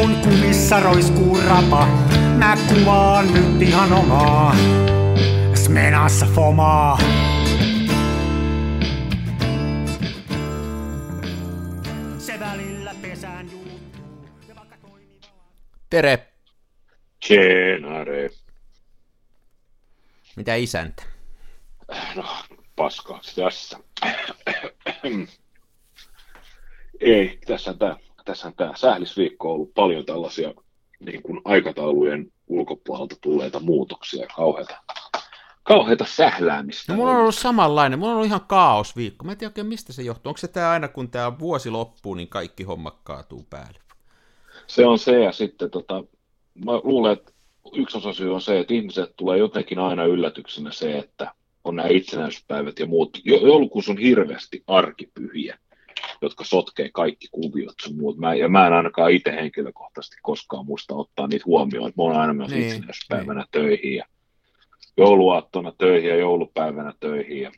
kun kumissa roiskuu rapa, mä kuvaan nyt ihan omaa. Smenassa fomaa. Se välillä pesään juuttuu. Tere, Tjenare. mitä isäntä? No, paskaaksi tässä. Ei, tässä tämä, tässä on tämä sählisviikko on ollut paljon tällaisia niin kuin aikataulujen ulkopuolelta tulleita muutoksia ja kauheita, kauheita sähläämistä. No mulla on ollut samanlainen, mulla on ollut ihan kaosviikko. Mä en tiedä oikein mistä se johtuu. Onko se tää aina kun tämä vuosi loppuu, niin kaikki homma kaatuu päälle? Se on se ja sitten tota, mä luulen, että yksi osa syy on se, että ihmiset tulee jotenkin aina yllätyksenä se, että on nämä itsenäisyyspäivät ja muut. Jo- Joulukuussa on hirveästi arkipyhiä, jotka sotkee kaikki kuviot sun muut. Mä, ja mä en ainakaan itse henkilökohtaisesti koskaan muista ottaa niitä huomioon, mä oon aina myös Niin, itsenäisyyspäivänä töihin ja jouluaattona töihin ja joulupäivänä töihin. Ja,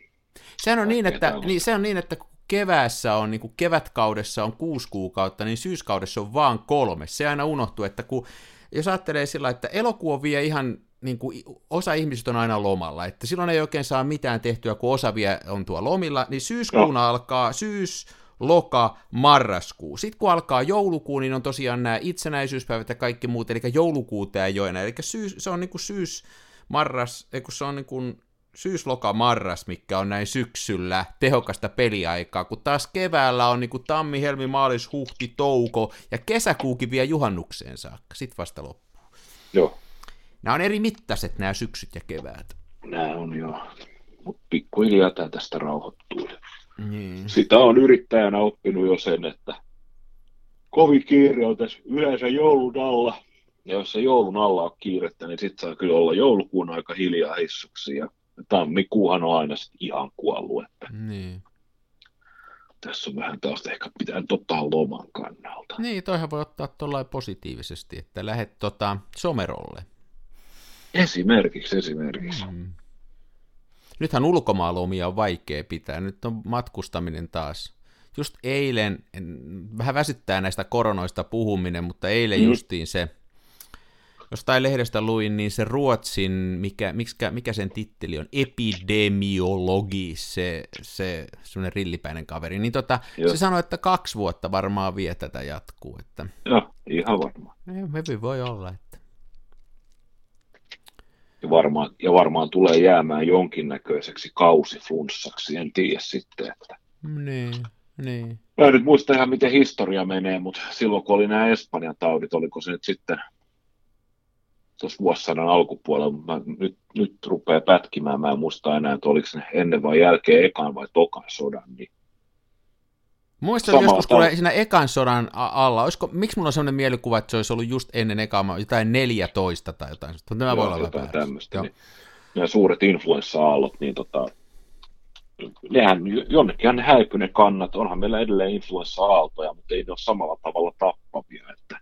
Sehän on niin, että, niin, se on niin, että kun keväässä on, niin kuin kevätkaudessa on kuusi kuukautta, niin syyskaudessa on vaan kolme. Se aina unohtuu, että kun, jos ajattelee sillä, että elokuu on vielä ihan, niin kuin, osa ihmisistä on aina lomalla, että silloin ei oikein saa mitään tehtyä, kun osa vielä on tuo lomilla, niin syyskuun No. alkaa, syys, loka, marraskuu. Sitten kun alkaa joulukuu, niin on tosiaan nämä itsenäisyyspäivät ja kaikki muut, eli joulukuuta ei ole enää, eli syys, se on niin kuin syys, marras, ei kun se on niin kuin syysloka marras, mikä on näin syksyllä tehokasta peliaikaa, kun taas keväällä on niin kuin tammi, helmi, maalis, huhti, touko ja kesäkuukin vielä juhannukseen saakka, sit vasta loppu. joo, Nämä on eri mittaiset nämä syksyt ja keväät. nämä on jo, mutta pikkuhiljaa tää tästä rauhoittuu. Niin. sitä on yrittäjänä oppinut jo sen, että kovin kiire on tässä yleensä joulun alla. Ja jos se joulun alla on kiirettä, niin sitten saa kyllä olla joulukuun aika hiljaa hissuksi. Ja tammikuuhan on aina sit ihan kuollut, että Niin. tässä on vähän taas ehkä pitää ottaa loman kannalta. niin, toihan voi ottaa tuollain positiivisesti, että lähet tota somerolle. Esimerkiksi, esimerkiksi. Mm. Nythän ulkomaalomia on vaikea pitää, nyt on matkustaminen taas. Just eilen, en, vähän väsyttää näistä koronoista puhuminen, mutta eilen Mm. justiin se, jostain lehdestä luin, niin se Ruotsin, mikä, mikä, mikä sen titteli on, epidemiologi, se, se semmoinen rillipäinen kaveri, niin tota, Joo. se sanoi, että kaksi vuotta varmaan vie tätä jatkuu, että Joo, ihan varmaan. hyvin voi olla, että Ja varmaan, ja varmaan tulee jäämään jonkinnäköiseksi kausiflunssaksi, en tiedä sitten, että niin, niin. Mä en nyt muista ihan miten historia menee, mutta silloin kun oli nämä Espanjan taudit, oliko se nyt sitten tuossa vuosisadan alkupuolella, mä, nyt, nyt rupeaa pätkimään, mä en muista enää, että oliko se ennen vai jälkeen ekan vai tokan sodan, niin Muistan Samaa joskus, kun siinä ekan sodan alla, olisiko, miksi mulla on sellainen mielikuva, että se olisi ollut just ennen ekaa, jotain 14 tai jotain, mutta tämä voi olla jotain tämmöistä, Joo. niin nämä suuret influenssa-aallot, niin tota, nehän, jonnekinhan ne häipy ne kannat, onhan meillä edelleen influenssa-aaltoja, mutta ei ne ole samalla tavalla tappavia, että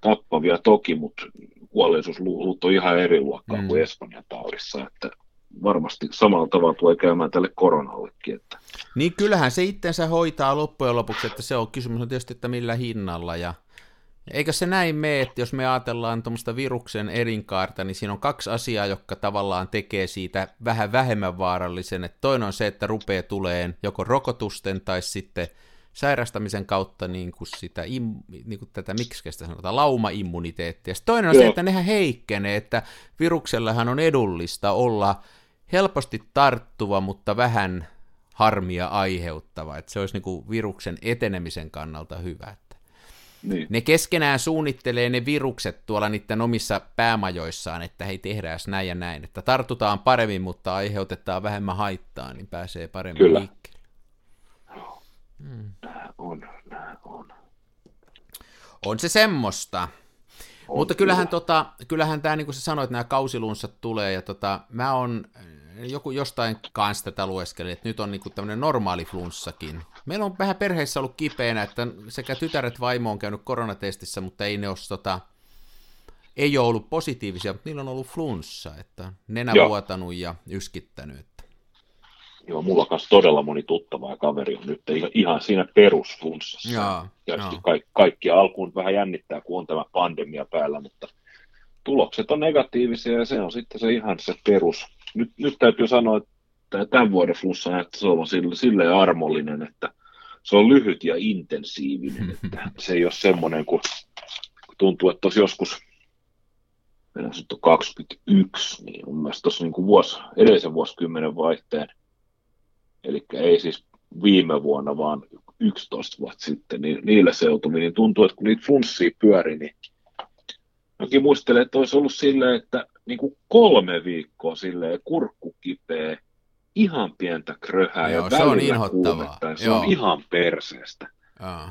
tappavia toki, mutta kuolleisuusluvut on ihan eri luokkaa mm. kuin Espanjan taudissa, että varmasti samalla tavalla tulee käymään tälle koronallekin, että Niin kyllähän se itsensä hoitaa loppujen lopuksi, että se on kysymys on tietysti, että millä hinnalla ja Eikö se näin mene, että jos me ajatellaan tuommoista viruksen elinkaarta, niin siinä on kaksi asiaa, jotka tavallaan tekee siitä vähän vähemmän vaarallisen. Että toinen on se, että rupeaa tuleen joko rokotusten tai sitten sairastamisen kautta niin kuin sitä, im, niin kuin tätä, miksi sitä sanotaan, laumaimmuniteettia. Sitten toinen on se, Joo. että nehän heikkenee, että viruksellahan on edullista olla helposti tarttuva, mutta vähän harmia aiheuttava. Että se olisi niin kuin viruksen etenemisen kannalta hyvä. Niin, ne keskenään suunnittelee ne virukset tuolla niiden omissa päämajoissaan, että hei tehdään näin ja näin, että tartutaan paremmin, mutta aiheutetaan vähemmän haittaa, niin pääsee paremmin Kyllä. liikkeelle. Mm. nämä on, on. On se semmoista. on Mutta kyllähän, kyllä. tota, kyllähän tämä, niin kuin sä sanoit, nämä kausilunssat tulee, ja tota, mä on joku jostain kanssa tätä lueskelin, että nyt on niin tämmöinen normaali flunssakin. Meillä on vähän perheessä ollut kipeänä, että sekä tytäret vaimo on käynyt koronatestissä, mutta ei ne ole tota, ei ole ollut positiivisia, mutta niillä on ollut flunssa, että nenä Joo. vuotanut ja yskittänyt. Että. Joo, mulla kanssa todella moni tuttava ja kaveri on nyt ihan siinä perusflunssassa. Jaa, ja joo. kaikki, kaikki alkuun vähän jännittää, kun on tämä pandemia päällä, mutta tulokset on negatiivisia ja se on sitten se ihan se perus. Nyt, nyt täytyy sanoa, että tämän vuoden flunssa että se on sille, silleen armollinen, että se on lyhyt ja intensiivinen, että se ei ole semmoinen kuin tuntuu, että tuossa joskus nyt on 21, niin mun mielestä tuossa niin vuosi, edellisen vuosikymmenen vaihteen, eli ei siis viime vuonna, vaan 11 vuotta sitten, niin niillä seutuvilla, niin tuntuu, että kun niitä flunssia pyöri, niin jokin muistelee, että olisi ollut silleen, että niin kuin kolme viikkoa silleen kurkku kipeä, ihan pientä kröhää Joo, ja se on inhottavaa. se Joo. on ihan perseestä. Joo.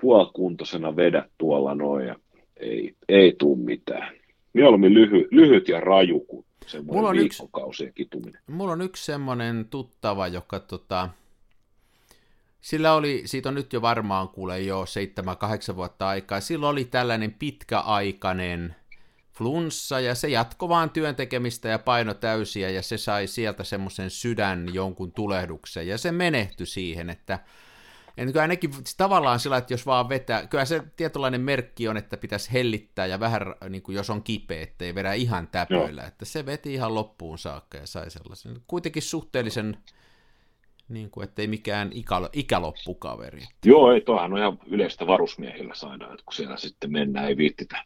Puolikuntoisena vedät tuolla noin ja ei, ei tuu mitään. Mieluummin lyhy, lyhyt ja raju kuin Mulla semmoinen on yksi- viikkokausien kituminen. Mulla on yksi semmoinen tuttava, joka tota, sillä oli, siitä on nyt jo varmaan kuule jo 7-8 vuotta aikaa, sillä oli tällainen pitkäaikainen flunssa ja se jatko vaan työntekemistä ja paino täysiä ja se sai sieltä semmoisen sydän jonkun tulehduksen. Ja se menehtyi siihen, että en kyllä ainakin tavallaan sillä, että jos vaan vetää, kyllä se tietynlainen merkki on, että pitäisi hellittää ja vähän, niin kuin jos on kipeä, ettei vedä ihan täpöillä, että se veti ihan loppuun saakka ja sai sellaisen, kuitenkin suhteellisen, niin kuin, ettei mikään ikä, ikäloppukaveri. Joo, ei, toihan on ihan yleistä varusmiehillä saada, että kun siellä sitten mennään, ei viittitä,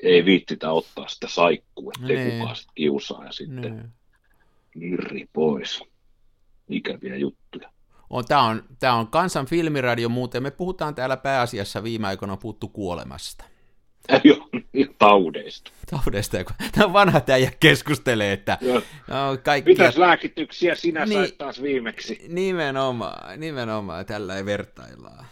ei viittitä ottaa sitä saikkua, ettei Nee. kukaan sitten kiusaa ja sitten Niin. irri pois. Ikäviä juttuja. On, tämä, on, tämä on Kansan filmiradio muuten, me puhutaan täällä pääasiassa viime aikoina on puhuttu kuolemasta. Joo, ja taudeista. Taudeista, ja kun tämä vanha äijä keskustelee, että no, kaikkia Mitäs lääkityksiä sinä Niin. sait taas viimeksi? Nimenomaan, nimenomaan, tällä ei vertaillaan.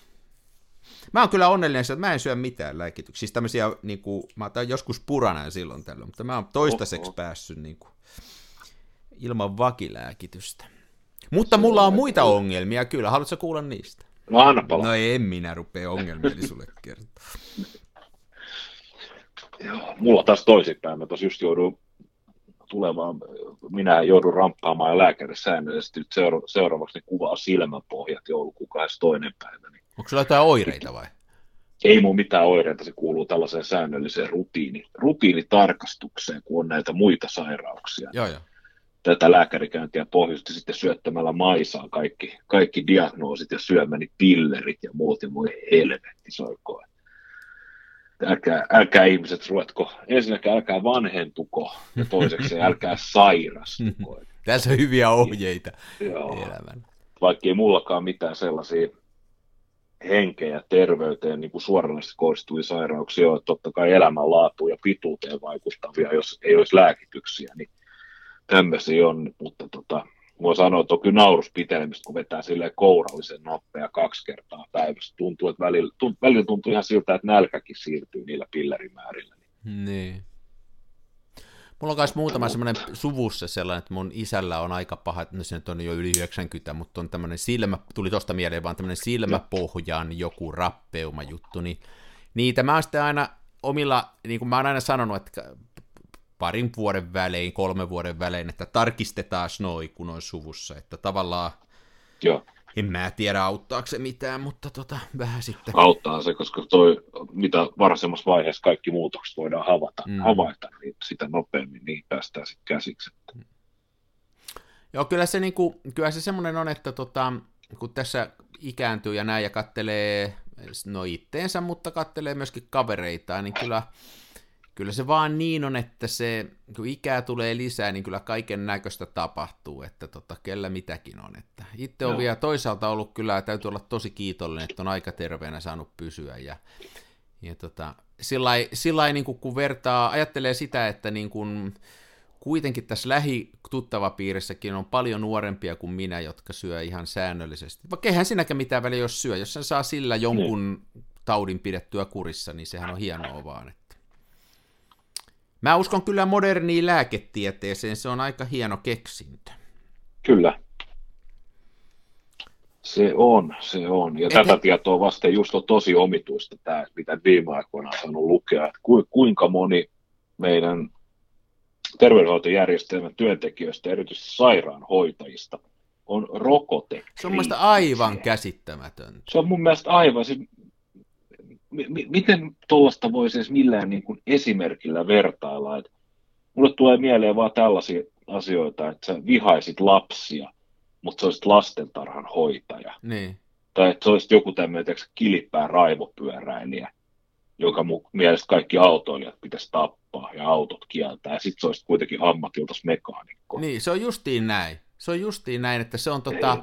Mä oon kyllä onnellinen, että mä en syö mitään lääkityksiä. Siis tämmöisiä, niin kuin, mä otan joskus purana silloin tällöin, mutta mä oon toistaiseksi Oho. päässyt niin kuin, ilman vakilääkitystä. Mutta mulla on muita ongelmia, kyllä. Haluatko kuulla niistä? No anna palaa. No en minä rupea ongelmieli sulle kertoa. Joo, mulla taas toisinpäin. Mä tuossa just joudun tulemaan, minä joudun ramppaamaan ja lääkäri säännöllisesti nyt seura- seuraavaksi ne kuvaa silmäpohjat joulukuun 22. päivä. Niin Onko sulla jotain oireita vai? ei mun mitään oireita, se kuuluu tällaiseen säännölliseen rutiini, rutiinitarkastukseen, kun on näitä muita sairauksia. Joo, joo. Tätä lääkärikäyntiä pohjusti sitten syöttämällä maisaan kaikki, kaikki diagnoosit ja syömäni pillerit ja muut, ja voi helvetti soikoon. Älkää, älkää ihmiset ruvetko, ensinnäkään älkää vanhentuko, ja toiseksi älkää sairastuko. Tässä on hyviä ohjeita Joo. elämän. vaikka ei mullakaan mitään sellaisia henkeen ja terveyteen niin kuin suoranaisesti kohdistuvia sairauksia ole, totta kai elämänlaatuun ja pituuteen vaikuttavia, jos ei olisi lääkityksiä, niin tämmöisiä on, mutta tota, voi sanoa, että on kyllä naurus pitelemistä, kun vetää silleen kourallisen nappeja kaksi kertaa päivässä. Tuntuu, että välillä, tunt, välillä tuntuu ihan siltä, että nälkäkin siirtyy niillä pillerimäärillä. Niin. Mulla on myös muutama semmoinen suvussa sellainen, että mun isällä on aika paha, no se on jo yli 90, mutta on tämmöinen silmä, tuli tosta mieleen vaan tämmöinen silmäpohjan joku rappeuma juttu, niin niitä mä oon sitten aina omilla, niin kuin mä oon aina sanonut, että parin vuoden välein, kolmen vuoden välein, että tarkistetaan noi, kun on suvussa, että tavallaan Joo, en mä tiedä auttaako se mitään, mutta tota, vähän sitten. auttaa se, koska toi, mitä varhaisemmassa vaiheessa kaikki muutokset voidaan havaita, Mm. mm. havaita niin sitä nopeammin niin päästään sitten käsiksi. Joo, kyllä se, niinku, kyllä se semmoinen on, että tota, kun tässä ikääntyy ja näin ja kattelee no itteensä, mutta kattelee myöskin kavereitaan, niin kyllä, kyllä se vaan niin on, että se, kun ikää tulee lisää, niin kyllä kaiken näköistä tapahtuu, että tota, kellä mitäkin on. Että itse on Joo. vielä toisaalta ollut kyllä, täytyy olla tosi kiitollinen, että on aika terveenä saanut pysyä ja, ja tota, sillä niin kun vertaa, ajattelee sitä, että niin kun, kuitenkin tässä lähituttavapiirissäkin on paljon nuorempia kuin minä, jotka syö ihan säännöllisesti. Vaikka eihän sinäkään mitään väliä, jos syö. Jos sen saa sillä jonkun taudin pidettyä kurissa, niin sehän on hienoa vaan. Että. Mä uskon kyllä moderniin lääketieteeseen, se on aika hieno keksintö. Kyllä. Se on, se on. Ja Et- tätä tietoa vasten just on tosi omituista tämä, mitä viime aikoina on saanut lukea, että ku, kuinka moni meidän terveydenhoitojärjestelmän työntekijöistä, erityisesti sairaanhoitajista, on rokote. Se on mun aivan käsittämätöntä. Se on mun mielestä aivan, siis, m- miten tuollaista voisi edes millään niin kuin esimerkillä vertailla, että mulle tulee mieleen vaan tällaisia asioita, että sä vihaisit lapsia, mutta sä olisit lastentarhan hoitaja. Niin. Tai että sä olisit joku tämmöinen kilipää raivopyöräilijä, joka mun mielestä kaikki autoilijat pitäisi tappaa ja autot kieltää, ja sitten sä olisit kuitenkin ammatiltas mekaanikko. Niin, se on justiin näin. Se on justiin näin, että se on tota,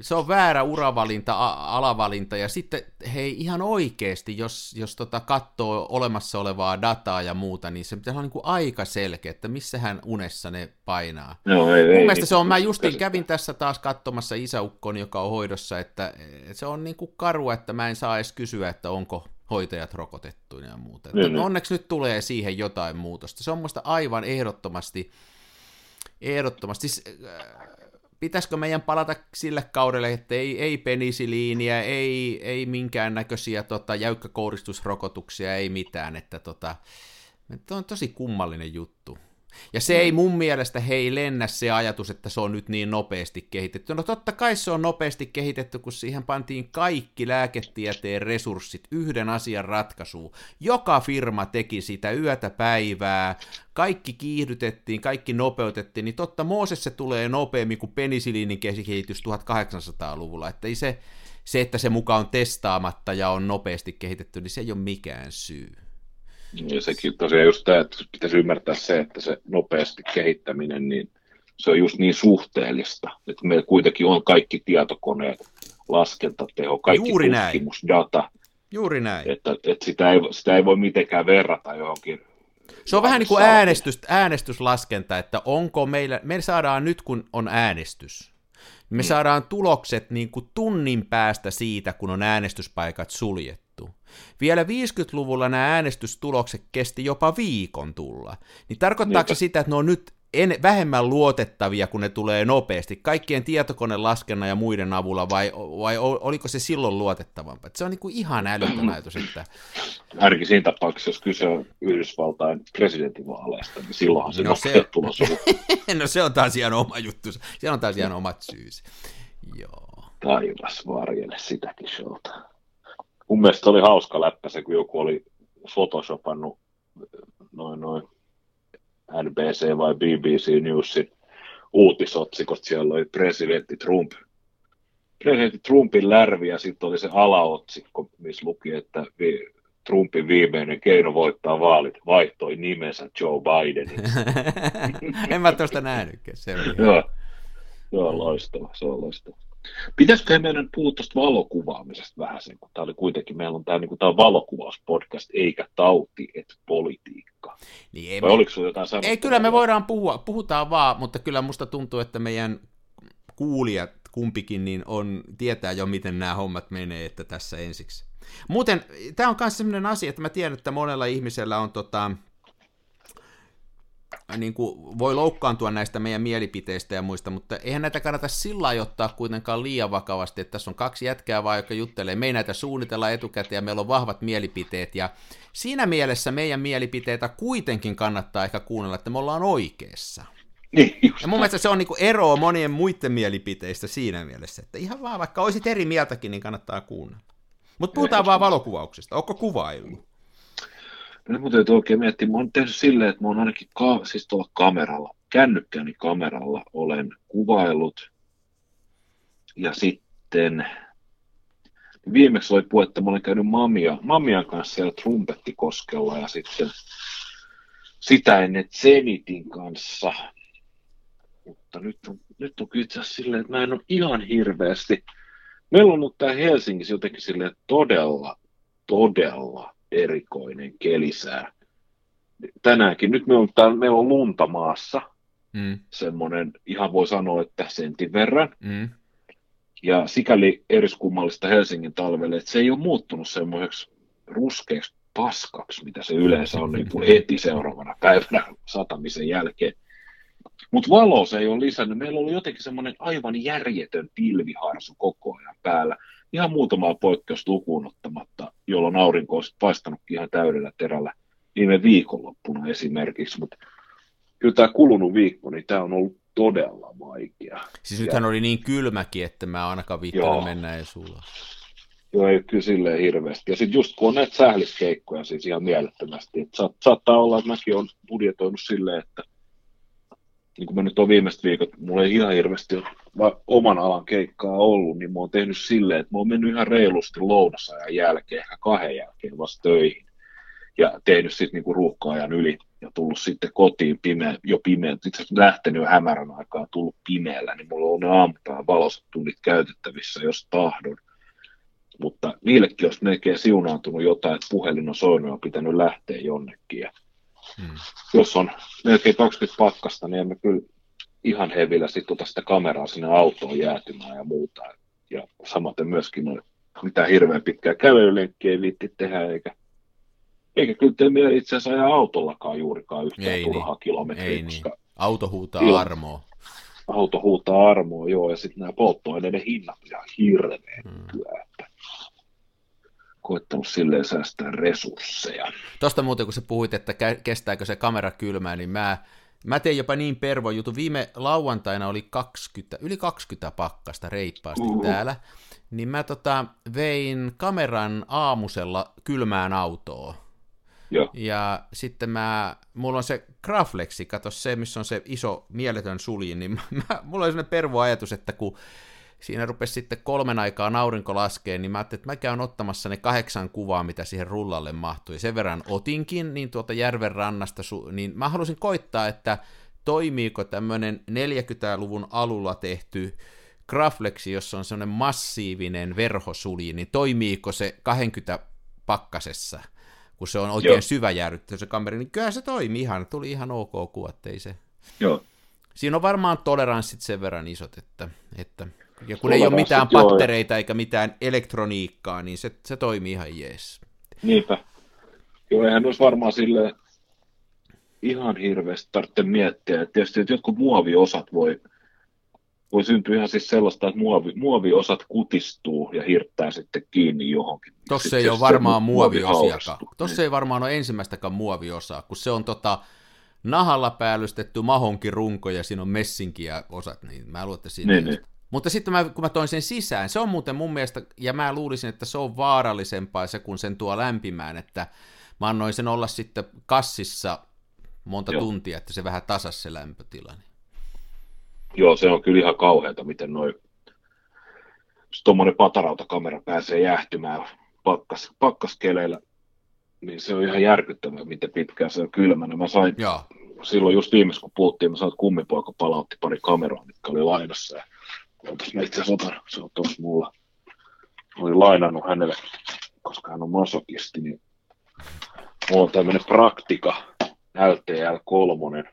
se on väärä uravalinta, a- alavalinta, ja sitten hei ihan oikeasti, jos, jos tota katsoo olemassa olevaa dataa ja muuta, niin se pitäisi olla niin kuin aika selkeä, että missähän unessa ne painaa. No, ei, Mun ei, mielestä se on, mä ei, käsittää. kävin tässä taas katsomassa isäukkon, joka on hoidossa, että se on niin kuin karua, että mä en saa edes kysyä, että onko hoitajat rokotettuina ja muuta. Että Niin, niin. onneksi nyt tulee siihen jotain muutosta. Se on musta aivan ehdottomasti, ehdottomasti. Siis, äh, pitäisikö meidän palata sille kaudelle, että ei, ei penisiliiniä, ei, ei minkäännäköisiä tota, jäykkäkouristusrokotuksia, ei mitään, että tota, että on tosi kummallinen juttu. Ja se ei mun mielestä hei lennä se ajatus, että se on nyt niin nopeasti kehitetty. No totta kai se on nopeasti kehitetty, kun siihen pantiin kaikki lääketieteen resurssit yhden asian ratkaisuun. Joka firma teki sitä yötä päivää, kaikki kiihdytettiin, kaikki nopeutettiin, niin totta Mooses se tulee nopeammin kuin penisiliinin kehitys 1800-luvulla. Että ei se, se, että se mukaan on testaamatta ja on nopeasti kehitetty, niin se ei ole mikään syy. Ja sekin tosiaan just tämä, että pitäisi ymmärtää se, että se nopeasti kehittäminen, niin se on just niin suhteellista, että meillä kuitenkin on kaikki tietokoneet, laskentateho, kaikki Juuri näin. tutkimusdata, Juuri näin. että, että sitä, ei, sitä ei voi mitenkään verrata johonkin. Se on vähän niin kuin äänestys, äänestyslaskenta, että onko meillä, me saadaan nyt kun on äänestys, me saadaan tulokset niin kuin tunnin päästä siitä, kun on äänestyspaikat suljettu. Vielä 50-luvulla nämä äänestystulokset kesti jopa viikon tulla. Niin tarkoittaako se Niinpä. sitä, että ne on nyt en, vähemmän luotettavia, kun ne tulee nopeasti, kaikkien tietokonelaskennan ja muiden avulla, vai, vai oliko se silloin luotettavampaa? Se on niin kuin ihan älytön ajatus, että Ainakin siinä tapauksessa, jos kyse on Yhdysvaltain presidentinvaaleista, niin silloinhan se No se- tulos on no se on taas ihan oma juttu, se on taas ihan omat syys. Joo. taivas varjelle sitäkin showta. Mun mielestä oli hauska läppä se, kun joku oli photoshopannut noin noin NBC vai BBC Newsin uutisotsikot. Siellä oli presidentti Trump. Presidentti Trumpin lärvi ja sitten oli se alaotsikko, missä luki, että vi- Trumpin viimeinen keino voittaa vaalit vaihtoi nimensä Joe Bidenin. en mä tuosta nähnytkään, se oli Joo, joo loistava, se on loistava. Pitäisikö meidän puhua tuosta valokuvaamisesta vähän sen, kun tämä oli kuitenkin, meillä on tämä, niin tämä valokuvauspodcast, eikä tauti, et politiikka. Niin ei, Vai me, oliko sinulla jotain ei, kyllä me voidaan puhua, puhutaan vaan, mutta kyllä musta tuntuu, että meidän kuulijat kumpikin niin on, tietää jo, miten nämä hommat menee, että tässä ensiksi. Muuten, tämä on myös sellainen asia, että mä tiedän, että monella ihmisellä on tota, niin kuin voi loukkaantua näistä meidän mielipiteistä ja muista, mutta eihän näitä kannata sillä ottaa kuitenkaan liian vakavasti, että tässä on kaksi jätkää vaan, jotka juttelee, me ei näitä suunnitella etukäteen ja meillä on vahvat mielipiteet ja siinä mielessä meidän mielipiteitä kuitenkin kannattaa ehkä kuunnella, että me ollaan oikeassa. Niin, just Ja mun mielestä se on niinku eroa monien muiden mielipiteistä siinä mielessä, että ihan vaan vaikka olisit eri mieltäkin, niin kannattaa kuunnella. Mutta puhutaan vaan valokuvauksesta. Onko kuvailu? Nyt mun täytyy oikein miettiä, mä oon tehnyt silleen, että mä oon ainakin ka- siis tuolla kameralla, kännykkäni kameralla olen kuvailut. Ja sitten viimeksi oli puhe, että mä olen käynyt Mamia, Mamian kanssa siellä Trumpettikoskella ja sitten sitä ennen Zenitin kanssa. Mutta nyt on, nyt on kyllä itse asiassa silleen, että mä en ole ihan hirveästi. Meillä on ollut tää Helsingissä jotenkin silleen todella, todella erikoinen kelisää. Tänäänkin, nyt me on, täällä, meillä on lunta maassa, Mm, semmoinen, ihan voi sanoa, että sentin verran. mm. Ja sikäli eriskummallista Helsingin talvelle, että se ei ole muuttunut semmoiseksi ruskeaksi paskaksi, mitä se yleensä on niin kuin heti seuraavana päivänä satamisen jälkeen. Mutta valo se ei ole lisännyt. Meillä oli jotenkin semmoinen aivan järjetön pilviharsu koko ajan päällä. Ihan muutamaa poikkeus lukuun ottamatta, jolloin aurinko olisi paistanutkin ihan täydellä terällä viime viikonloppuna esimerkiksi. Mutta kyllä tämä kulunut viikko, niin tämä on ollut todella vaikea. Siis nythän oli niin kylmäkin, että mä ainakaan viittanut mennä ja sulla. Joo, ei kyllä silleen hirveästi. Ja sitten just kun on näitä sähliskeikkoja siis ihan mielettömästi, että saat, saattaa olla, että mäkin olen budjetoinut silleen, että niin kuin mä nyt on viimeiset viikot, mulla ei ihan hirveästi ole oman alan keikkaa ollut, niin mä oon tehnyt silleen, että mä oon mennyt ihan reilusti lounasajan jälkeen, ehkä kahden jälkeen vasta töihin. Ja tehnyt sitten niinku ruuhka-ajan yli ja tullut sitten kotiin pimeä, jo pimeä, itse asiassa lähtenyt jo hämärän aikaa, tullut pimeällä, niin mulla on ne aamupäivän valossa tunnit käytettävissä, jos tahdon. Mutta niillekin olisi melkein siunaantunut jotain, että puhelin on soinut ja pitänyt lähteä jonnekin. Ja Hmm. Jos on melkein 20 pakkasta, niin emme kyllä ihan hevillä sitten ota sitä kameraa sinne autoon jäätymään ja muuta. Ja samaten myöskin noin mitään hirveän pitkää kävelylenkkiä ei viitti tehdä, eikä, eikä kyllä tee meidän itse asiassa ajaa autollakaan juurikaan yhtään ei turhaa niin. kilometriä. Ei koska niin. Auto huutaa il... armoa. Auto huutaa armoa, joo, ja sitten nämä polttoaineiden hinnat ihan hirveän hmm. kyllä, että koittanut silleen säästää resursseja. Tuosta muuten, kun sä puhuit, että kestääkö se kamera kylmää, niin mä, mä tein jopa niin pervo juttu. Viime lauantaina oli 20, yli 20 pakkasta reippaasti uh-huh. täällä, niin mä tota, vein kameran aamusella kylmään autoon. Joo. Ja sitten mä, mulla on se Graflexi, kato se, missä on se iso mieletön sulji, niin mä, mulla oli sellainen pervo ajatus, että kun siinä rupesi sitten kolmen aikaa aurinko laskee, niin mä ajattelin, että mä käyn ottamassa ne kahdeksan kuvaa, mitä siihen rullalle mahtui. Sen verran otinkin, niin tuolta järven rannasta, niin mä halusin koittaa, että toimiiko tämmöinen 40-luvun alulla tehty Graflexi, jossa on semmoinen massiivinen verhosuli, niin toimiiko se 20 pakkasessa, kun se on oikein Joo. syvä jäädytty se kamera, niin kyllä se toimii ihan, tuli ihan ok kuva, ei se... Joo. Siinä on varmaan toleranssit sen verran isot, että, että ja kun ei ole mitään pattereita eikä mitään elektroniikkaa, niin se, se toimii ihan jees. Niinpä. Joo, eihän olisi varmaan sille ihan hirveästi tarvitse miettiä. Että tietysti että jotkut muoviosat voi, voi syntyä ihan siis sellaista, että muovi, muoviosat kutistuu ja hirttää sitten kiinni johonkin. Tuossa ei ole varmaan muoviosiakaan. Tuossa ei varmaan ole ensimmäistäkään muoviosaa, kun se on tota, nahalla päällystetty mahonkin runko ja siinä on messinkiä osat, niin mä luulen, että siinä niin, niin. Mutta sitten mä, kun mä toin sen sisään, se on muuten mun mielestä, ja mä luulisin, että se on vaarallisempaa se, kun sen tuo lämpimään, että mä annoin sen olla sitten kassissa monta Joo. tuntia, että se vähän tasas se lämpötila. Joo, se on kyllä ihan kauheata, miten noin, tuommoinen patarautakamera pääsee jäähtymään pakkas, pakkaskeleillä, niin se on ihan järkyttävää, miten pitkään se on kylmänä. Mä sain Joo. silloin just viimeis, kun puhuttiin, mä sain, että kummipoika palautti pari kameraa, mitkä oli lainassa, ja Ootas mä itse se on tuossa mulla. Olin lainannut hänelle, koska hän on masokisti, niin mulla on tämmöinen praktika LTL3,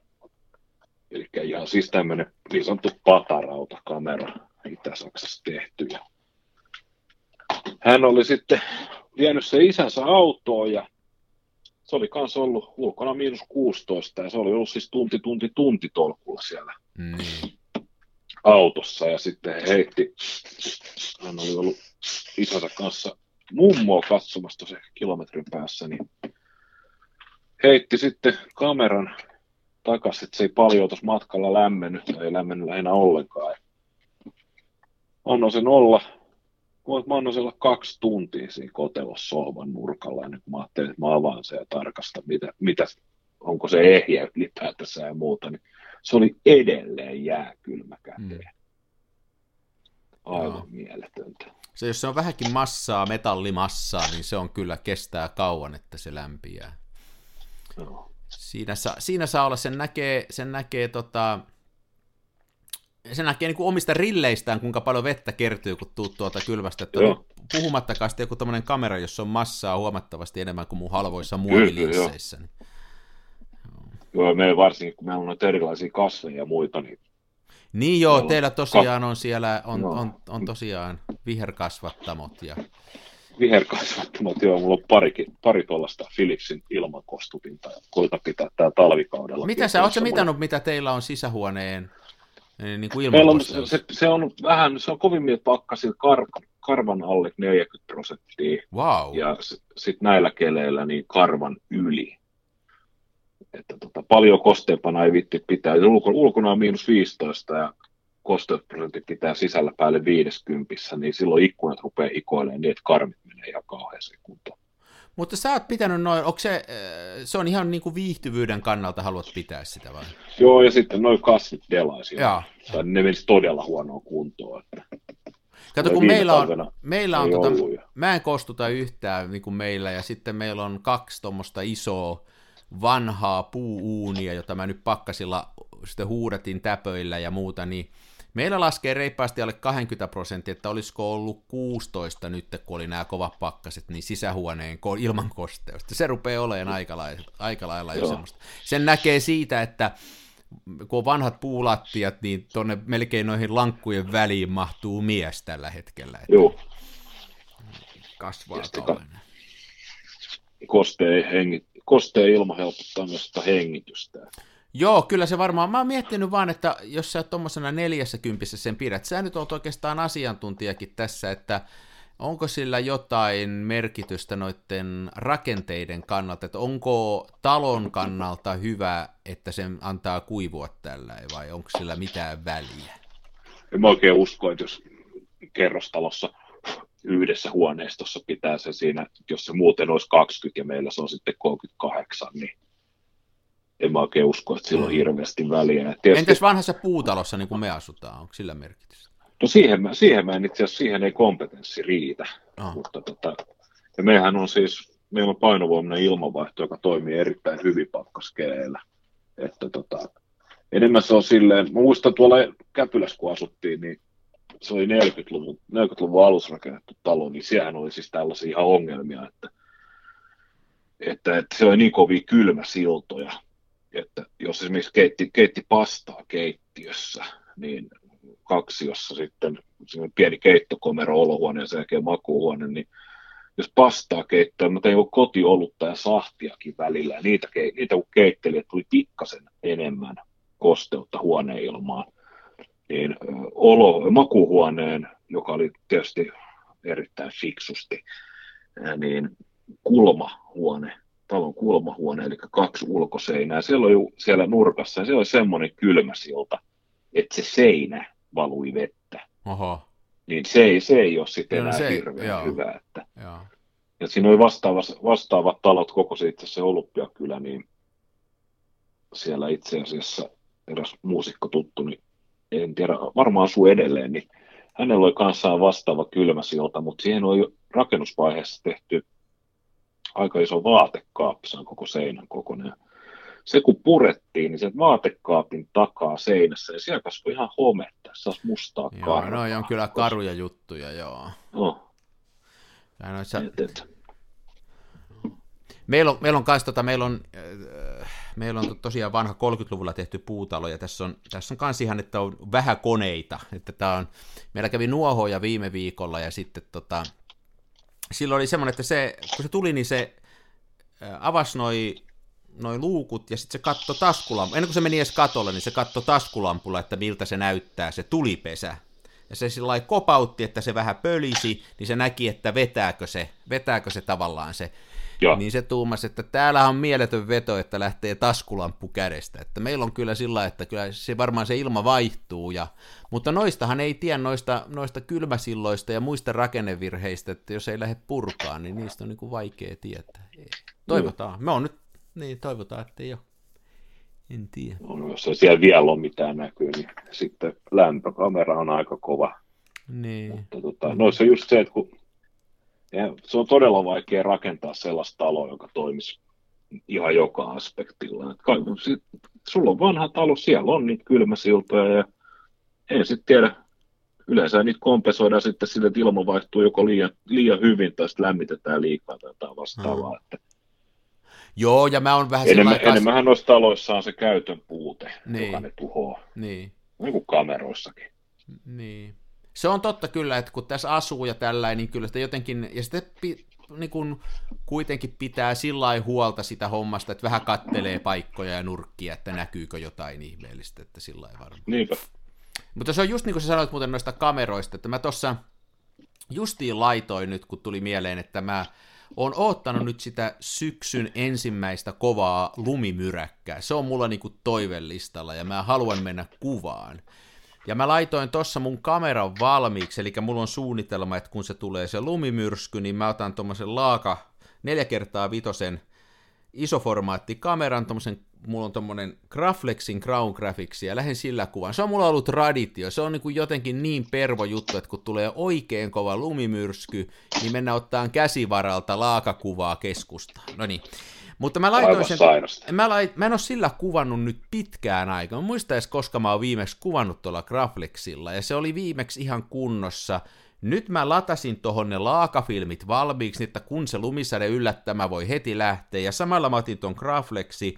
eli ihan siis tämmöinen niin sanottu patarautakamera, Itä-Saksassa tehty. Ja hän oli sitten vienyt se isänsä autoon ja se oli kans ollut ulkona miinus 16 ja se oli ollut siis tunti, tunti, tunti tolkulla siellä. Mm autossa ja sitten he heitti, hän oli ollut isäntä kanssa mummoa katsomassa se kilometrin päässä, niin heitti sitten kameran takaisin, että se ei paljon tuossa matkalla lämmennyt tai ei lämmennyt lähinnä ollenkaan. Annoin sen olla, mä annoin sen olla kaksi tuntia siinä kotelossa sohvan nurkalla, ja nyt mä ajattelin, että mä avaan sen ja tarkastan, mitä, mitä onko se ehjä ylipäätänsä ja muuta, niin se oli edelleen jääkylmä käteen. Mm. Aivan no. mieletöntä. Se, jos se on vähänkin massaa, metallimassaa, niin se on kyllä kestää kauan, että se lämpiää. No. Siinä, saa, siinä saa olla, sen näkee, sen näkee tota, se näkee niin kuin omista rilleistään, kuinka paljon vettä kertyy, kun tuut tuolta kylmästä. Että puhumattakaan sitten joku tämmöinen kamera, jossa on massaa huomattavasti enemmän kuin mun halvoissa muovilisseissä. Niin Joo, me varsinkin, kun meillä on noita erilaisia kasveja ja muita, niin niin joo, teillä tosiaan on siellä, on, no. on, on tosiaan viherkasvattamot. Ja... Viherkasvattamot, joo, mulla on parikin, pari tuollaista Philipsin ilmankostupinta ja koita pitää tää talvikaudella. Mitä sä, ootko mitannut, mitä teillä on sisähuoneen eh, niin kuin on, se, se, on vähän, se on kovin pakkasilla kar, karvan alle 40 prosenttia. Wow. Ja sitten näillä keleillä niin karvan yli että tota, paljon kosteempana ei vitti pitää. Ulko, ulkona on miinus 15 ja kosteusprosentti pitää sisällä päälle 50, niin silloin ikkunat rupeaa ikoilemaan niin, että karmit menee ihan kauheeseen kuntoon. Mutta sä oot pitänyt noin, onko se, äh, se on ihan niin kuin viihtyvyyden kannalta haluat pitää sitä vai? Joo, ja sitten noin kasvit delaisia. Tai ne menisi todella huonoa kuntoon. Että... Kato, kun meillä on, meillä on tota, mä en kostuta yhtään niin kuin meillä, ja sitten meillä on kaksi tuommoista isoa vanhaa puuuunia, jota mä nyt pakkasilla sitten huudatin täpöillä ja muuta, niin Meillä laskee reippaasti alle 20 prosenttia, että olisiko ollut 16 nyt, kun oli nämä kovat pakkaset, niin sisähuoneen ilman kosteusta. Se rupeaa olemaan aika lailla, aika lailla jo semmoista. Sen näkee siitä, että kun on vanhat puulattiat, niin tuonne melkein noihin lankkujen väliin mahtuu mies tällä hetkellä. Että Joo. Kasvaa Kosteen, hengit, kosteen ilma helpottaa myös sitä hengitystä. Joo, kyllä se varmaan. Mä oon miettinyt vaan, että jos sä tuommoisena neljässä kympissä sen pidät, sä nyt oot oikeastaan asiantuntijakin tässä, että onko sillä jotain merkitystä noiden rakenteiden kannalta, että onko talon kannalta hyvä, että sen antaa kuivua tällä, vai onko sillä mitään väliä? En mä oikein usko, että jos kerrostalossa yhdessä huoneistossa pitää se siinä, jos se muuten olisi 20 ja meillä se on sitten 38, niin en mä oikein usko, että sillä on mm. hirveästi väliä. Tietysti... Entäs vanhassa puutalossa, niin kuin me asutaan, onko sillä merkitystä? No siihen mä, siihen mä en itse asiassa, siihen ei kompetenssi riitä. Oh. Mutta tota, ja meillähän on siis, meillä on painovoimainen ilmanvaihto, joka toimii erittäin hyvin pakkaskeleillä. Että tota, enemmän se on silleen, mä muistan tuolla Käpylässä, kun asuttiin, niin se oli 40-luvun, 40-luvun alussa rakennettu talo, niin siellähän oli siis tällaisia ihan ongelmia, että, että, että se oli niin kovin kylmäsiltoja, että jos esimerkiksi keitti, keitti pastaa keittiössä, niin kaksiossa sitten pieni keittokomero, olohuone ja makuuhuone, niin jos pastaa keittää, mä tein kotiolutta ja sahtiakin välillä, ja niitä, niitä kun keitteli, tuli pikkasen enemmän kosteutta huoneilmaan, niin olo, makuuhuoneen, joka oli tietysti erittäin fiksusti, niin kulmahuone talon kulmahuone, eli kaksi ulkoseinää. Siellä oli siellä nurkassa, ja siellä oli semmoinen kylmäsilta, että se seinä valui vettä. Oho. Niin se ei, se ei ole sitten enää se, hirveän joo. hyvä. Että. Joo. Ja siinä oli vastaavat, vastaavat talot koko se itse se Olympiakylä, niin siellä itse asiassa eräs muusikko tuttu, niin en tiedä, varmaan asuu edelleen, niin hänellä oli kanssaan vastaava kylmäsilta, mutta siihen oli rakennusvaiheessa tehty aika iso vaatekaappi, se on koko seinän kokoinen. Se kun purettiin, niin se vaatekaapin takaa seinässä, ja siellä kasvoi ihan hometta, se olisi mustaa joo, karvaa. No on kyllä karuja juttuja, joo. No. Ja noissa... et, et. Meillä on, meillä on kans, tota, meillä on, äh, meillä on tosiaan vanha 30-luvulla tehty puutalo, ja tässä on, tässä on kans ihan, että on vähän koneita, että tää on, meillä kävi nuohoja viime viikolla, ja sitten tota, silloin oli semmoinen, että se, kun se tuli, niin se avasi noi, noi luukut ja sitten se katto taskulampu. Ennen kuin se meni edes katolle, niin se katto taskulampulla, että miltä se näyttää se tulipesä. Ja se sillä kopautti, että se vähän pölisi, niin se näki, että vetääkö se, vetääkö se tavallaan se Joo. Niin se tuumasi, että täällä on mieletön veto, että lähtee taskulamppu kädestä. Että meillä on kyllä sillä, että kyllä se varmaan se ilma vaihtuu. Ja, mutta noistahan ei tiedä noista, noista kylmäsilloista ja muista rakennevirheistä, että jos ei lähde purkaan, niin niistä on niin kuin vaikea tietää. Toivotaan. Me on nyt, niin toivotaan, että ei ole. En tiedä. No, jos ei siellä vielä ole mitään näkyy, niin sitten lämpökamera on aika kova. Niin. Mutta tota, noissa on just se, että kun ja se on todella vaikea rakentaa sellaista taloa, joka toimisi ihan joka aspektilla. Et sit, sulla on vanha talo, siellä on niitä kylmäsiltoja ja en sitten tiedä, yleensä niitä kompensoidaan sitten sille, että ilma vaihtuu joko liian, liian hyvin tai sitten lämmitetään liikaa tai jotain vastaavaa. Hmm. Että Joo, ja mä oon vähän enemmän, sellainen... Enemmänhän noissa taloissa on se käytön puute, niin. joka ne tuhoaa. Niin. Niin kuin kameroissakin. Niin se on totta kyllä, että kun tässä asuu ja tällä, niin kyllä sitä jotenkin, ja sitten pi, niin kun kuitenkin pitää sillä huolta sitä hommasta, että vähän kattelee paikkoja ja nurkkia, että näkyykö jotain ihmeellistä, että sillä varmaan. Niinpä. Mutta se on just niin kuin sä sanoit muuten noista kameroista, että mä tuossa justiin laitoin nyt, kun tuli mieleen, että mä on oottanut nyt sitä syksyn ensimmäistä kovaa lumimyräkkää. Se on mulla niinku toivellistalla ja mä haluan mennä kuvaan. Ja mä laitoin tuossa mun kameran valmiiksi, eli mulla on suunnitelma, että kun se tulee se lumimyrsky, niin mä otan tuommoisen laaka 4 kertaa vitosen isoformaattikameran, tommosen, mulla on tommonen Graflexin Crown Graphics ja lähden sillä kuvan. Se on mulla ollut traditio, se on niin kuin jotenkin niin pervo juttu, että kun tulee oikein kova lumimyrsky, niin mennään ottaan käsivaralta laakakuvaa keskustaan. No niin. Mutta mä laitoin sen, mä, lait, mä en ole sillä kuvannut nyt pitkään aikaa. Mä muista edes, koska mä oon viimeksi kuvannut tuolla Graflexilla, ja se oli viimeksi ihan kunnossa. Nyt mä latasin tuohon ne laakafilmit valmiiksi, että kun se lumisade yllättämä voi heti lähteä, ja samalla mä otin ton Graflexi,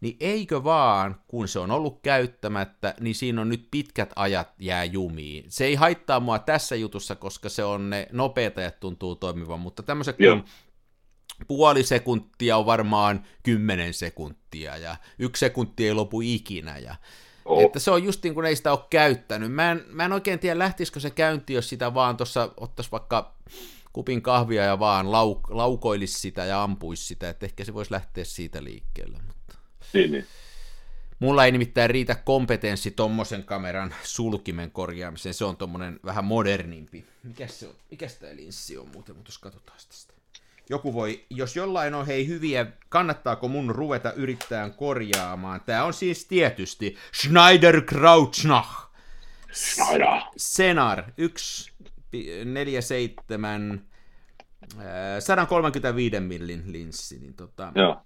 niin eikö vaan, kun se on ollut käyttämättä, niin siinä on nyt pitkät ajat jää jumiin. Se ei haittaa mua tässä jutussa, koska se on ne nopeat ajat tuntuu toimivan, mutta tämmöiset kun puoli sekuntia on varmaan kymmenen sekuntia, ja yksi sekunti ei lopu ikinä, ja Oh. Että se on just niin kuin ei sitä ole käyttänyt. Mä en, mä en oikein tiedä, lähtisikö se käynti, jos sitä vaan tuossa ottaisi vaikka kupin kahvia ja vaan lauk, laukoilisi sitä ja ampuisi sitä, että ehkä se voisi lähteä siitä liikkeelle. Mutta... Niin, niin. Mulla ei nimittäin riitä kompetenssi tommosen kameran sulkimen korjaamiseen, se on tommonen vähän modernimpi. Mikäs se on? Mikäs tää linssi on muuten, mutta jos katsotaan tästä joku voi, jos jollain on hei hyviä, kannattaako mun ruveta yrittää korjaamaan. Tämä on siis tietysti Schneider Krautschnach. Schneider. Senar 147 135 millin linssi. Niin, tota, Joo.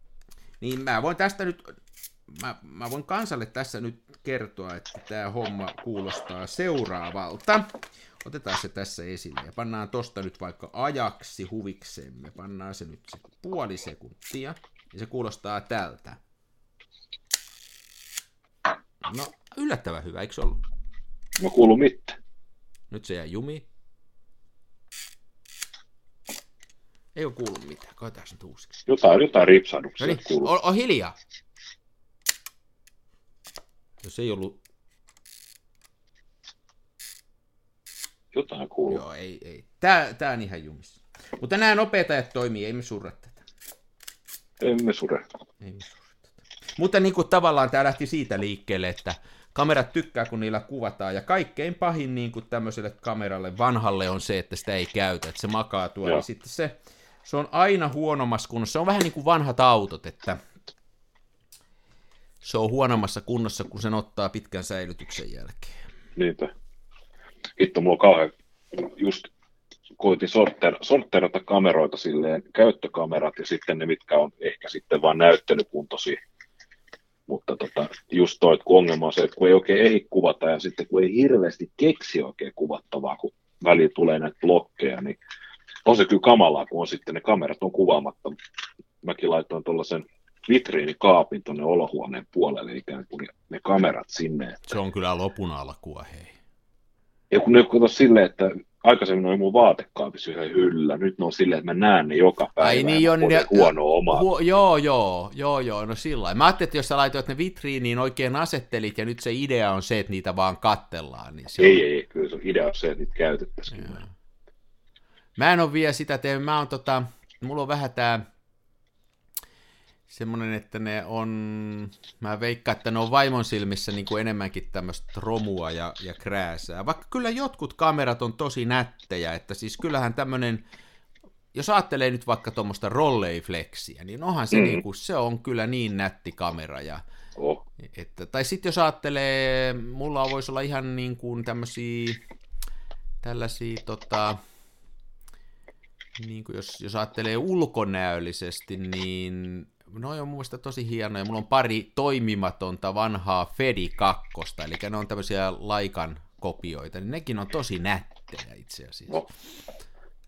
niin mä voin tästä nyt, mä, mä voin kansalle tässä nyt kertoa, että tämä homma kuulostaa seuraavalta. Otetaan se tässä esille ja pannaan tosta nyt vaikka ajaksi huviksemme. Pannaan se nyt se puoli sekuntia ja se kuulostaa tältä. No, yllättävän hyvä, eikö ollut? No kuulu mitään. Nyt se jää jumi. Ei ole kuullut mitään, koetaan nyt uusiksi. Jotain, jotain ripsahduksia no niin, kuuluu. On, on hiljaa. Jos ei ollut Jotain kuuluu. Joo, ei, ei. Tää, tää on ihan jumissa. Mutta nämä nopeat ajat toimii, ei me surra tätä. Emme surra. Ei me surra tätä. Mutta niin kuin tavallaan tämä lähti siitä liikkeelle, että kamerat tykkää, kun niillä kuvataan, ja kaikkein pahin niin kuin tämmöiselle kameralle vanhalle on se, että sitä ei käytä, että se makaa tuolla, niin sitten se, se on aina huonommassa kunnossa. Se on vähän niin kuin vanhat autot, että se on huonommassa kunnossa, kun sen ottaa pitkän säilytyksen jälkeen. Niinpä hitto, mulla on kauhean, just koitin sorter, sorterata kameroita silleen, käyttökamerat ja sitten ne, mitkä on ehkä sitten vain näyttelykuntoisia. Mutta tota, just toi, kun ongelma on se, että kun ei oikein ehdi kuvata ja sitten kun ei hirveästi keksi oikein kuvattavaa, kun väliin tulee näitä blokkeja, niin on se kyllä kamalaa, kun on sitten ne kamerat on kuvaamatta. Mäkin laitoin tuollaisen vitriinikaapin tuonne olohuoneen puolelle ikään kuin ne kamerat sinne. Se on kyllä lopun alkua, hei. Ja kun ne kato silleen, että aikaisemmin oli mun vaatekaapissa yhden hyllä, nyt ne on silleen, että mä näen ne joka päivä Ai niin, on ne, huono oma. Hu, joo, joo, joo, joo, no sillä Mä ajattelin, että jos sä laitoit ne vitriiniin oikein asettelit, ja nyt se idea on se, että niitä vaan kattellaan. Niin se ei, on... ei, kyllä se idea on se, että niitä käytettäisiin. Mä en ole vielä sitä tehnyt, mä oon tota, mulla on vähän tää semmoinen, että ne on, mä veikkaan, että ne on vaimon silmissä niin kuin enemmänkin tämmöistä romua ja, ja krääsää. Vaikka kyllä jotkut kamerat on tosi nättejä, että siis kyllähän tämmöinen, jos ajattelee nyt vaikka tuommoista rolleiflexiä, niin onhan se, mm. niin kuin, se on kyllä niin nätti kamera. Ja, oh. että, tai sitten jos ajattelee, mulla voisi olla ihan niin kuin tämmöisiä, tällaisia tota, niin kuin jos, jos ajattelee ulkonäöllisesti, niin No on mun mielestä tosi hienoja. Mulla on pari toimimatonta vanhaa Fedi 2, eli ne on tämmöisiä Laikan kopioita, niin nekin on tosi nättejä itse asiassa. No.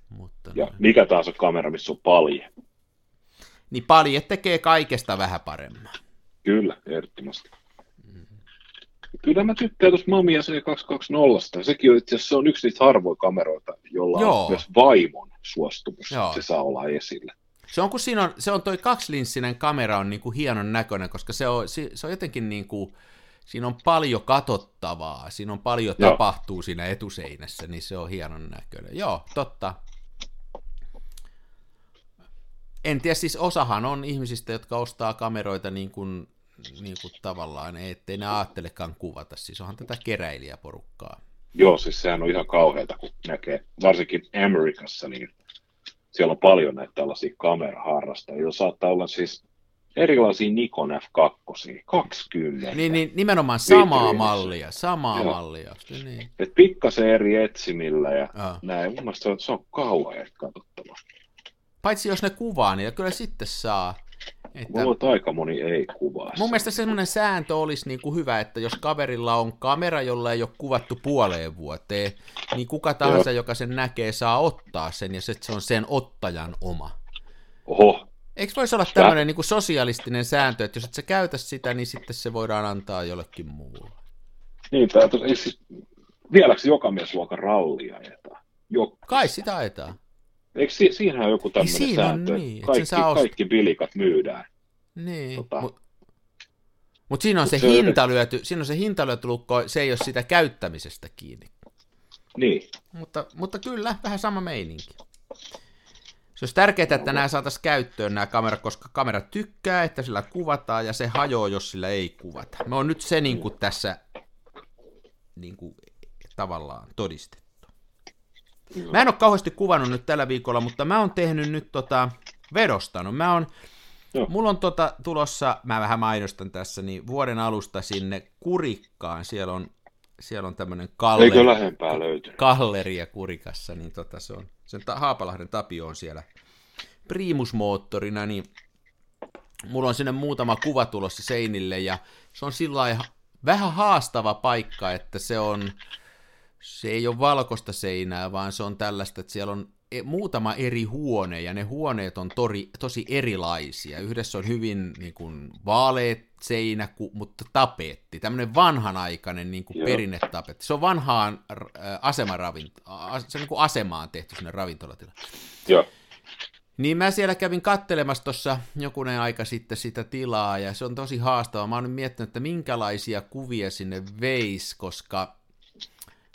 Mutta ja noin. mikä taas on kamera, missä on palje? Niin palje tekee kaikesta vähän paremmin. Kyllä, ehdottomasti. Mm. Kyllä mä tykkään tuosta Mamia C220. Sekin on itse asiassa se on yksi niistä harvoja kameroita, jolla Joo. on myös vaimon suostumus. Joo. Se saa olla esillä. Se on, kun siinä on, se on toi kaksilinssinen kamera on niin kuin hienon näköinen, koska se on, se on jotenkin niin kuin, siinä on paljon katottavaa, siinä on paljon Joo. tapahtuu siinä etuseinässä, niin se on hienon näköinen. Joo, totta. En tiedä, siis osahan on ihmisistä, jotka ostaa kameroita niin kuin, niin kuin tavallaan, ettei ne ajattelekaan kuvata. Siis onhan tätä keräilijäporukkaa. Joo, siis sehän on ihan kauheata, kun näkee, varsinkin Amerikassa, niin siellä on paljon näitä tällaisia kameraharrastajia, joilla saattaa olla siis erilaisia Nikon F2, 20. Niin, niin nimenomaan samaa mallia, samaa Joo. mallia. Niin. Et pikkasen eri etsimillä ja ja. näin. Mun mielestä se on, se on kauhean katsottava. Paitsi jos ne kuvaa, niin kyllä sitten saa. Että... Mulla aika moni ei kuvaa. Mun mielestä semmoinen sääntö olisi niin kuin hyvä, että jos kaverilla on kamera, jolla ei ole kuvattu puoleen vuoteen, niin kuka tahansa, Joo. joka sen näkee, saa ottaa sen ja se, se on sen ottajan oma. Oho. Eikö voisi olla tämmöinen niin kuin sosialistinen sääntö, että jos et sä käytä sitä, niin sitten se voidaan antaa jollekin muulle? Niin, tai siis, vieläkö joka miesluokan rallia ajetaan? Jo... Kai sitä ajetaan. Eikö si- siinähän joku tämmöinen sääntö, niin, että kaikki, ost... kaikki bilikat myydään. Niin, tota... mutta mut siinä on Mut se, se hinta lyöty, siinä on se hinta lyöty lukko, se ei ole sitä käyttämisestä kiinni. Niin. Mutta, mutta kyllä, vähän sama meininki. Se olisi tärkeää, että nämä saataisiin käyttöön nämä kamerat, koska kamera tykkää, että sillä kuvataan ja se hajoaa, jos sillä ei kuvata. Me on nyt se niin kuin tässä niin kuin, tavallaan todistettu. Mä en ole kauheasti kuvannut nyt tällä viikolla, mutta mä oon tehnyt nyt tota, vedostanut. Mä oon, Joo. mulla on tota, tulossa, mä vähän mainostan tässä, niin vuoden alusta sinne Kurikkaan, siellä on, siellä on tämmöinen kalleri. Eikö lähempää? Kalleria Kurikassa, niin tota, se on, sen Haapalahden Tapio on siellä primusmoottorina, niin mulla on sinne muutama kuva tulossa seinille, ja se on sillä vähän haastava paikka, että se on, se ei ole valkoista seinää, vaan se on tällaista, että siellä on e, muutama eri huone, ja ne huoneet on tori, tosi erilaisia. Yhdessä on hyvin niin kuin, vaaleet seinä, mutta tapetti, tämmöinen vanhanaikainen niin kuin perinnetapetti. Se on vanhaan äh, asemaravinto, se on niin kuin asemaan tehty sinne ravintolatila. Joo. Niin mä siellä kävin kattelemassa tuossa jokunen aika sitten sitä tilaa, ja se on tosi haastavaa. Mä oon nyt miettinyt, että minkälaisia kuvia sinne veis, koska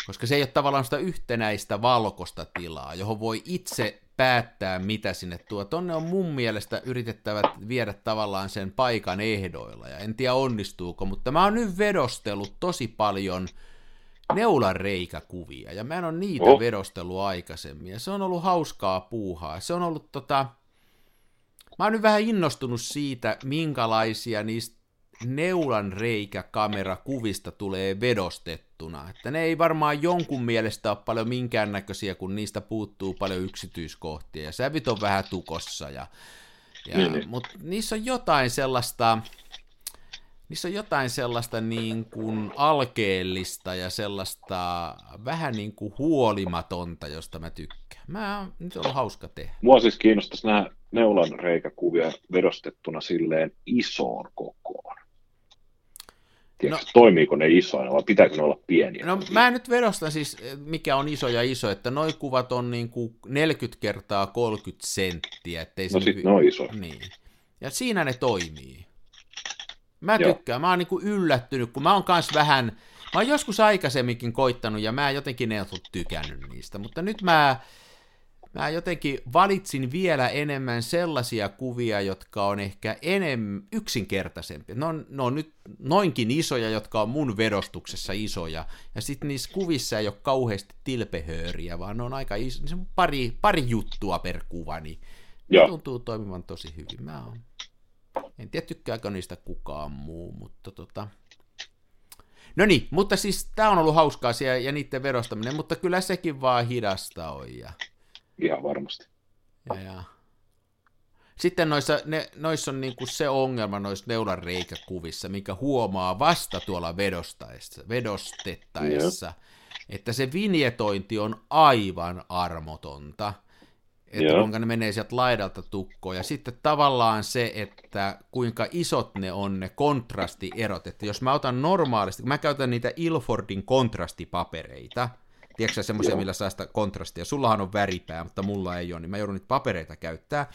koska se ei ole tavallaan sitä yhtenäistä valkoista tilaa, johon voi itse päättää, mitä sinne tuo. Tonne on mun mielestä yritettävät viedä tavallaan sen paikan ehdoilla, ja en tiedä onnistuuko, mutta mä oon nyt vedostellut tosi paljon neulan reikäkuvia, ja mä en ole niitä oh. vedostellut aikaisemmin, ja se on ollut hauskaa puuhaa. Se on ollut tota... Mä oon nyt vähän innostunut siitä, minkälaisia niistä neulan reikä kuvista tulee vedostettuna. Että ne ei varmaan jonkun mielestä ole paljon minkäännäköisiä, kun niistä puuttuu paljon yksityiskohtia ja sävyt on vähän tukossa. Ja, ja, niin, niin. Mutta niissä on jotain sellaista, niissä on jotain sellaista niin kuin alkeellista ja sellaista vähän niin kuin huolimatonta, josta mä tykkään. Mä, nyt on hauska tehdä. Mua siis kiinnostaisi nämä neulan reikäkuvia vedostettuna silleen isoon kokoon. Tiedätkö, no, toimiiko ne isoina vai pitääkö ne olla pieniä? No mä nyt vedostan siis, mikä on iso ja iso, että noi kuvat on niin kuin 40 kertaa 30 senttiä. Ettei no sit ne on iso. Niin. Ja siinä ne toimii. Mä tykkään, mä oon niin kuin yllättynyt, kun mä oon kans vähän, mä oon joskus aikaisemminkin koittanut ja mä jotenkin en ole tykännyt niistä, mutta nyt mä mä jotenkin valitsin vielä enemmän sellaisia kuvia, jotka on ehkä enemmän yksinkertaisempia. Ne on, ne on nyt noinkin isoja, jotka on mun vedostuksessa isoja, ja sitten niissä kuvissa ei ole kauheasti tilpehööriä, vaan ne on aika iso, niin pari, pari juttua per kuva, niin ne tuntuu toimivan tosi hyvin. Mä oon. En tiedä, tykkääkö niistä kukaan muu, mutta tota... No niin, mutta siis tämä on ollut hauskaa siellä ja niiden verostaminen, mutta kyllä sekin vaan hidasta on. Ja ihan varmasti. Ja, ja. Sitten noissa, ne, noissa on niinku se ongelma noissa neulan reikäkuvissa, mikä huomaa vasta tuolla vedostaessa, vedostettaessa, yeah. että se vinjetointi on aivan armotonta. Että yeah. kuinka ne menee sieltä laidalta tukkoon. Ja sitten tavallaan se, että kuinka isot ne on ne kontrastierot. Että jos mä otan normaalisti, kun mä käytän niitä Ilfordin kontrastipapereita, Tiedätkö semmoisia, millä saa sitä kontrastia? Sullahan on väripää, mutta mulla ei ole, niin mä joudun niitä papereita käyttää.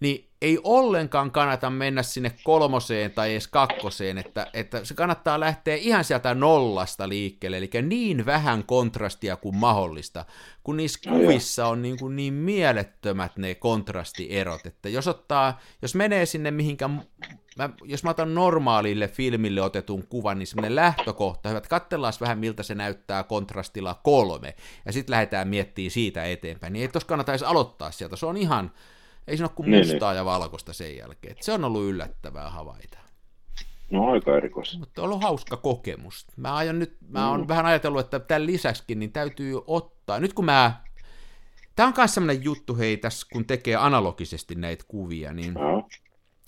niin ei ollenkaan kannata mennä sinne kolmoseen tai edes kakkoseen, että, että se kannattaa lähteä ihan sieltä nollasta liikkeelle, eli niin vähän kontrastia kuin mahdollista, kun niissä kuvissa on niin, kuin niin mielettömät ne kontrastierot, että jos ottaa, jos menee sinne mihinkä mä, jos mä otan normaalille filmille otetun kuvan, niin semmoinen lähtökohta, hyvä, että katsellaan vähän miltä se näyttää kontrastilla kolme, ja sitten lähdetään miettimään siitä eteenpäin, niin ei tos kannata edes aloittaa sieltä, se on ihan, ei siinä ole kuin niin, mustaa niin. ja valkoista sen jälkeen, että se on ollut yllättävää havaita. No aika erikoista. Mutta on ollut hauska kokemus. Mä aion nyt, mä oon mm. vähän ajatellut, että tämän lisäksikin niin täytyy ottaa, nyt kun mä Tämä on myös sellainen juttu, hei, tässä kun tekee analogisesti näitä kuvia, niin no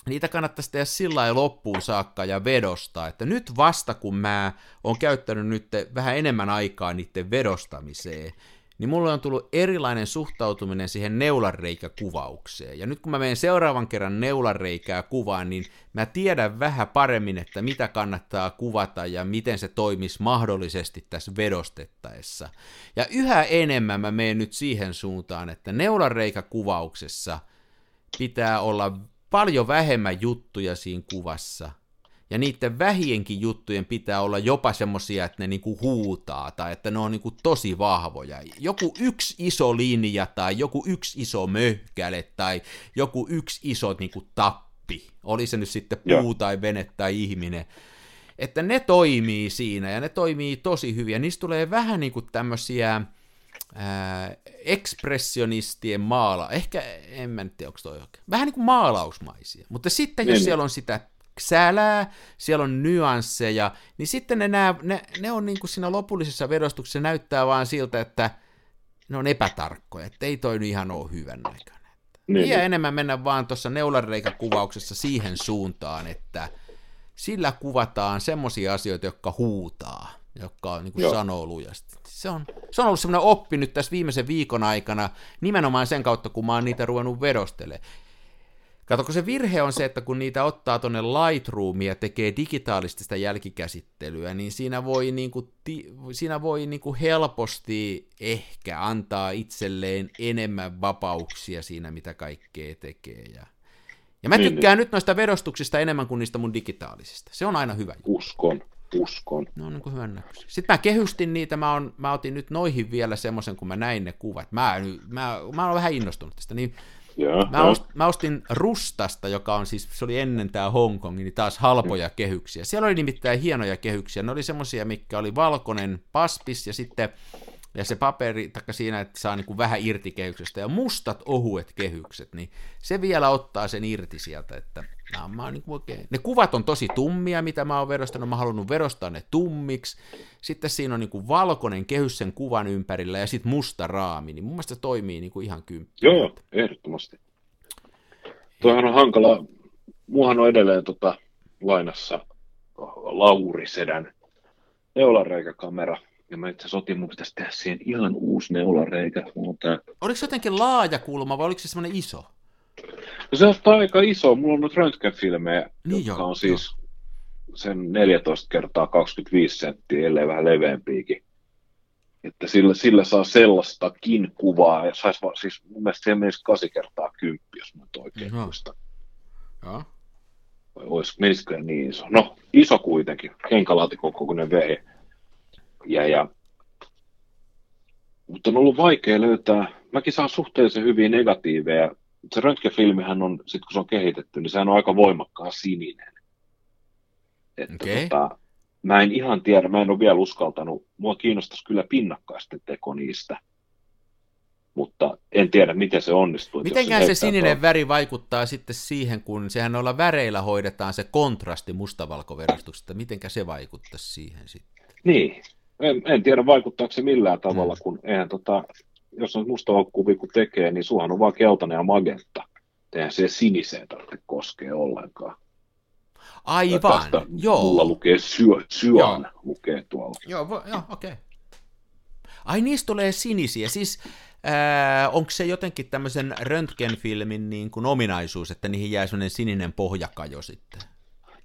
niitä kannattaisi tehdä sillä lailla loppuun saakka ja vedosta, että nyt vasta kun mä oon käyttänyt nyt vähän enemmän aikaa niiden vedostamiseen, niin mulla on tullut erilainen suhtautuminen siihen neulanreikäkuvaukseen. Ja nyt kun mä menen seuraavan kerran neulanreikää kuvaan, niin mä tiedän vähän paremmin, että mitä kannattaa kuvata ja miten se toimisi mahdollisesti tässä vedostettaessa. Ja yhä enemmän mä menen nyt siihen suuntaan, että neulanreikäkuvauksessa pitää olla paljon vähemmän juttuja siinä kuvassa. Ja niiden vähienkin juttujen pitää olla jopa semmosia, että ne niinku huutaa tai että ne on niinku tosi vahvoja. Joku yksi iso linja tai joku yksi iso möhkäle tai joku yksi iso niinku tappi. Oli se nyt sitten puu tai vene tai ihminen. Että ne toimii siinä ja ne toimii tosi hyvin. Ja niistä tulee vähän niinku tämmöisiä ää, ekspressionistien maala, ehkä en mä tiedä, onko toi oikein, vähän niin kuin maalausmaisia, mutta sitten jos niin. siellä on sitä sälää, siellä on nyansseja, niin sitten ne, nää, ne, ne on niin kuin siinä lopullisessa vedostuksessa näyttää vaan siltä, että ne on epätarkkoja, että ei toi nyt ihan ole hyvän näköinen. Niin. Ja niin. enemmän mennä vaan tuossa neulareikäkuvauksessa siihen suuntaan, että sillä kuvataan semmoisia asioita, jotka huutaa joka niin kuin sanoo lujasti. Se on, se on ollut semmoinen oppi nyt tässä viimeisen viikon aikana, nimenomaan sen kautta, kun mä oon niitä ruvennut vedostele. Kato, kun se virhe on se, että kun niitä ottaa tuonne Lightroomia ja tekee digitaalista sitä jälkikäsittelyä, niin siinä voi, niin kuin, ti, siinä voi niin kuin helposti ehkä antaa itselleen enemmän vapauksia siinä, mitä kaikkea tekee. Ja, ja mä niin, tykkään niin. nyt noista vedostuksista enemmän kuin niistä mun digitaalisista. Se on aina hyvä. Uskon uskon. No on niin kuin hyvän näköisiä. Sitten mä kehystin niitä, mä, on, mä otin nyt noihin vielä semmoisen, kun mä näin ne kuvat. Mä, mä, mä oon vähän innostunut tästä, niin ja, mä, ost, mä ostin Rustasta, joka on siis, se oli ennen tämä Hongkongin, niin taas halpoja kehyksiä. Siellä oli nimittäin hienoja kehyksiä. Ne oli semmoisia, mikä oli valkoinen paspis ja sitten ja se paperi, taikka siinä, että saa niin kuin vähän irti kehyksestä, ja mustat ohuet kehykset, niin se vielä ottaa sen irti sieltä, että mä, mä niin kuin oikein... ne kuvat on tosi tummia, mitä mä oon verostanut, mä oon halunnut verostaa ne tummiksi, sitten siinä on niin kuin valkoinen kehys sen kuvan ympärillä, ja sitten musta raami, niin mun mielestä se toimii niin kuin ihan kymppi. Joo, joo, ehdottomasti. Tuohan on hankala, muuhan on edelleen tota, lainassa Lauri Sedän neulareikäkamera, ja mä itse asiassa otin, mun pitäisi tehdä siihen ihan uusi neulareikä. Mutta... Oliko se jotenkin laaja kulma vai oliko se semmoinen iso? No se on aika iso. Mulla on nyt röntgenfilmejä, niin jotka jo, on siis jo. sen 14 kertaa 25 senttiä, ellei vähän leveämpiäkin. Että sillä, sillä saa sellaistakin kuvaa, ja sais, siis mun mielestä se menisi 8 kertaa 10, jos mä nyt oikein no. muistan. Ja. Vai olisi, menisikö niin iso? No, iso kuitenkin, kenkälaatikon kokoinen vee ja, ja mutta on ollut vaikea löytää, mäkin saan suhteellisen hyviä negatiiveja. Se röntgenfilmihän on, sit kun se on kehitetty, niin sehän on aika voimakkaan sininen. Että okay. tota, mä en ihan tiedä, mä en ole vielä uskaltanut, mua kiinnostaisi kyllä pinnakkaisten teko niistä, mutta en tiedä, miten se onnistuu. Mitenkään se, se sininen tuo... väri vaikuttaa sitten siihen, kun sehän olla väreillä hoidetaan se kontrasti mustavalkoverastuksesta, mitenkä se vaikuttaa siihen sitten? Niin, en, en tiedä vaikuttaako se millään tavalla, mm. kun eihän tota, jos on musta kuvi kun tekee, niin suhan on vaan keltainen ja magenta. Eihän se siniseen tarvitse koskea ollenkaan. Aivan, Tästä joo. Mulla lukee syö, syön, joo. lukee tuolla. Joo, joo okei. Okay. Ai niistä tulee sinisiä, siis äh, onko se jotenkin tämmöisen röntgenfilmin niin kuin ominaisuus, että niihin jää sellainen sininen pohjakajo sitten?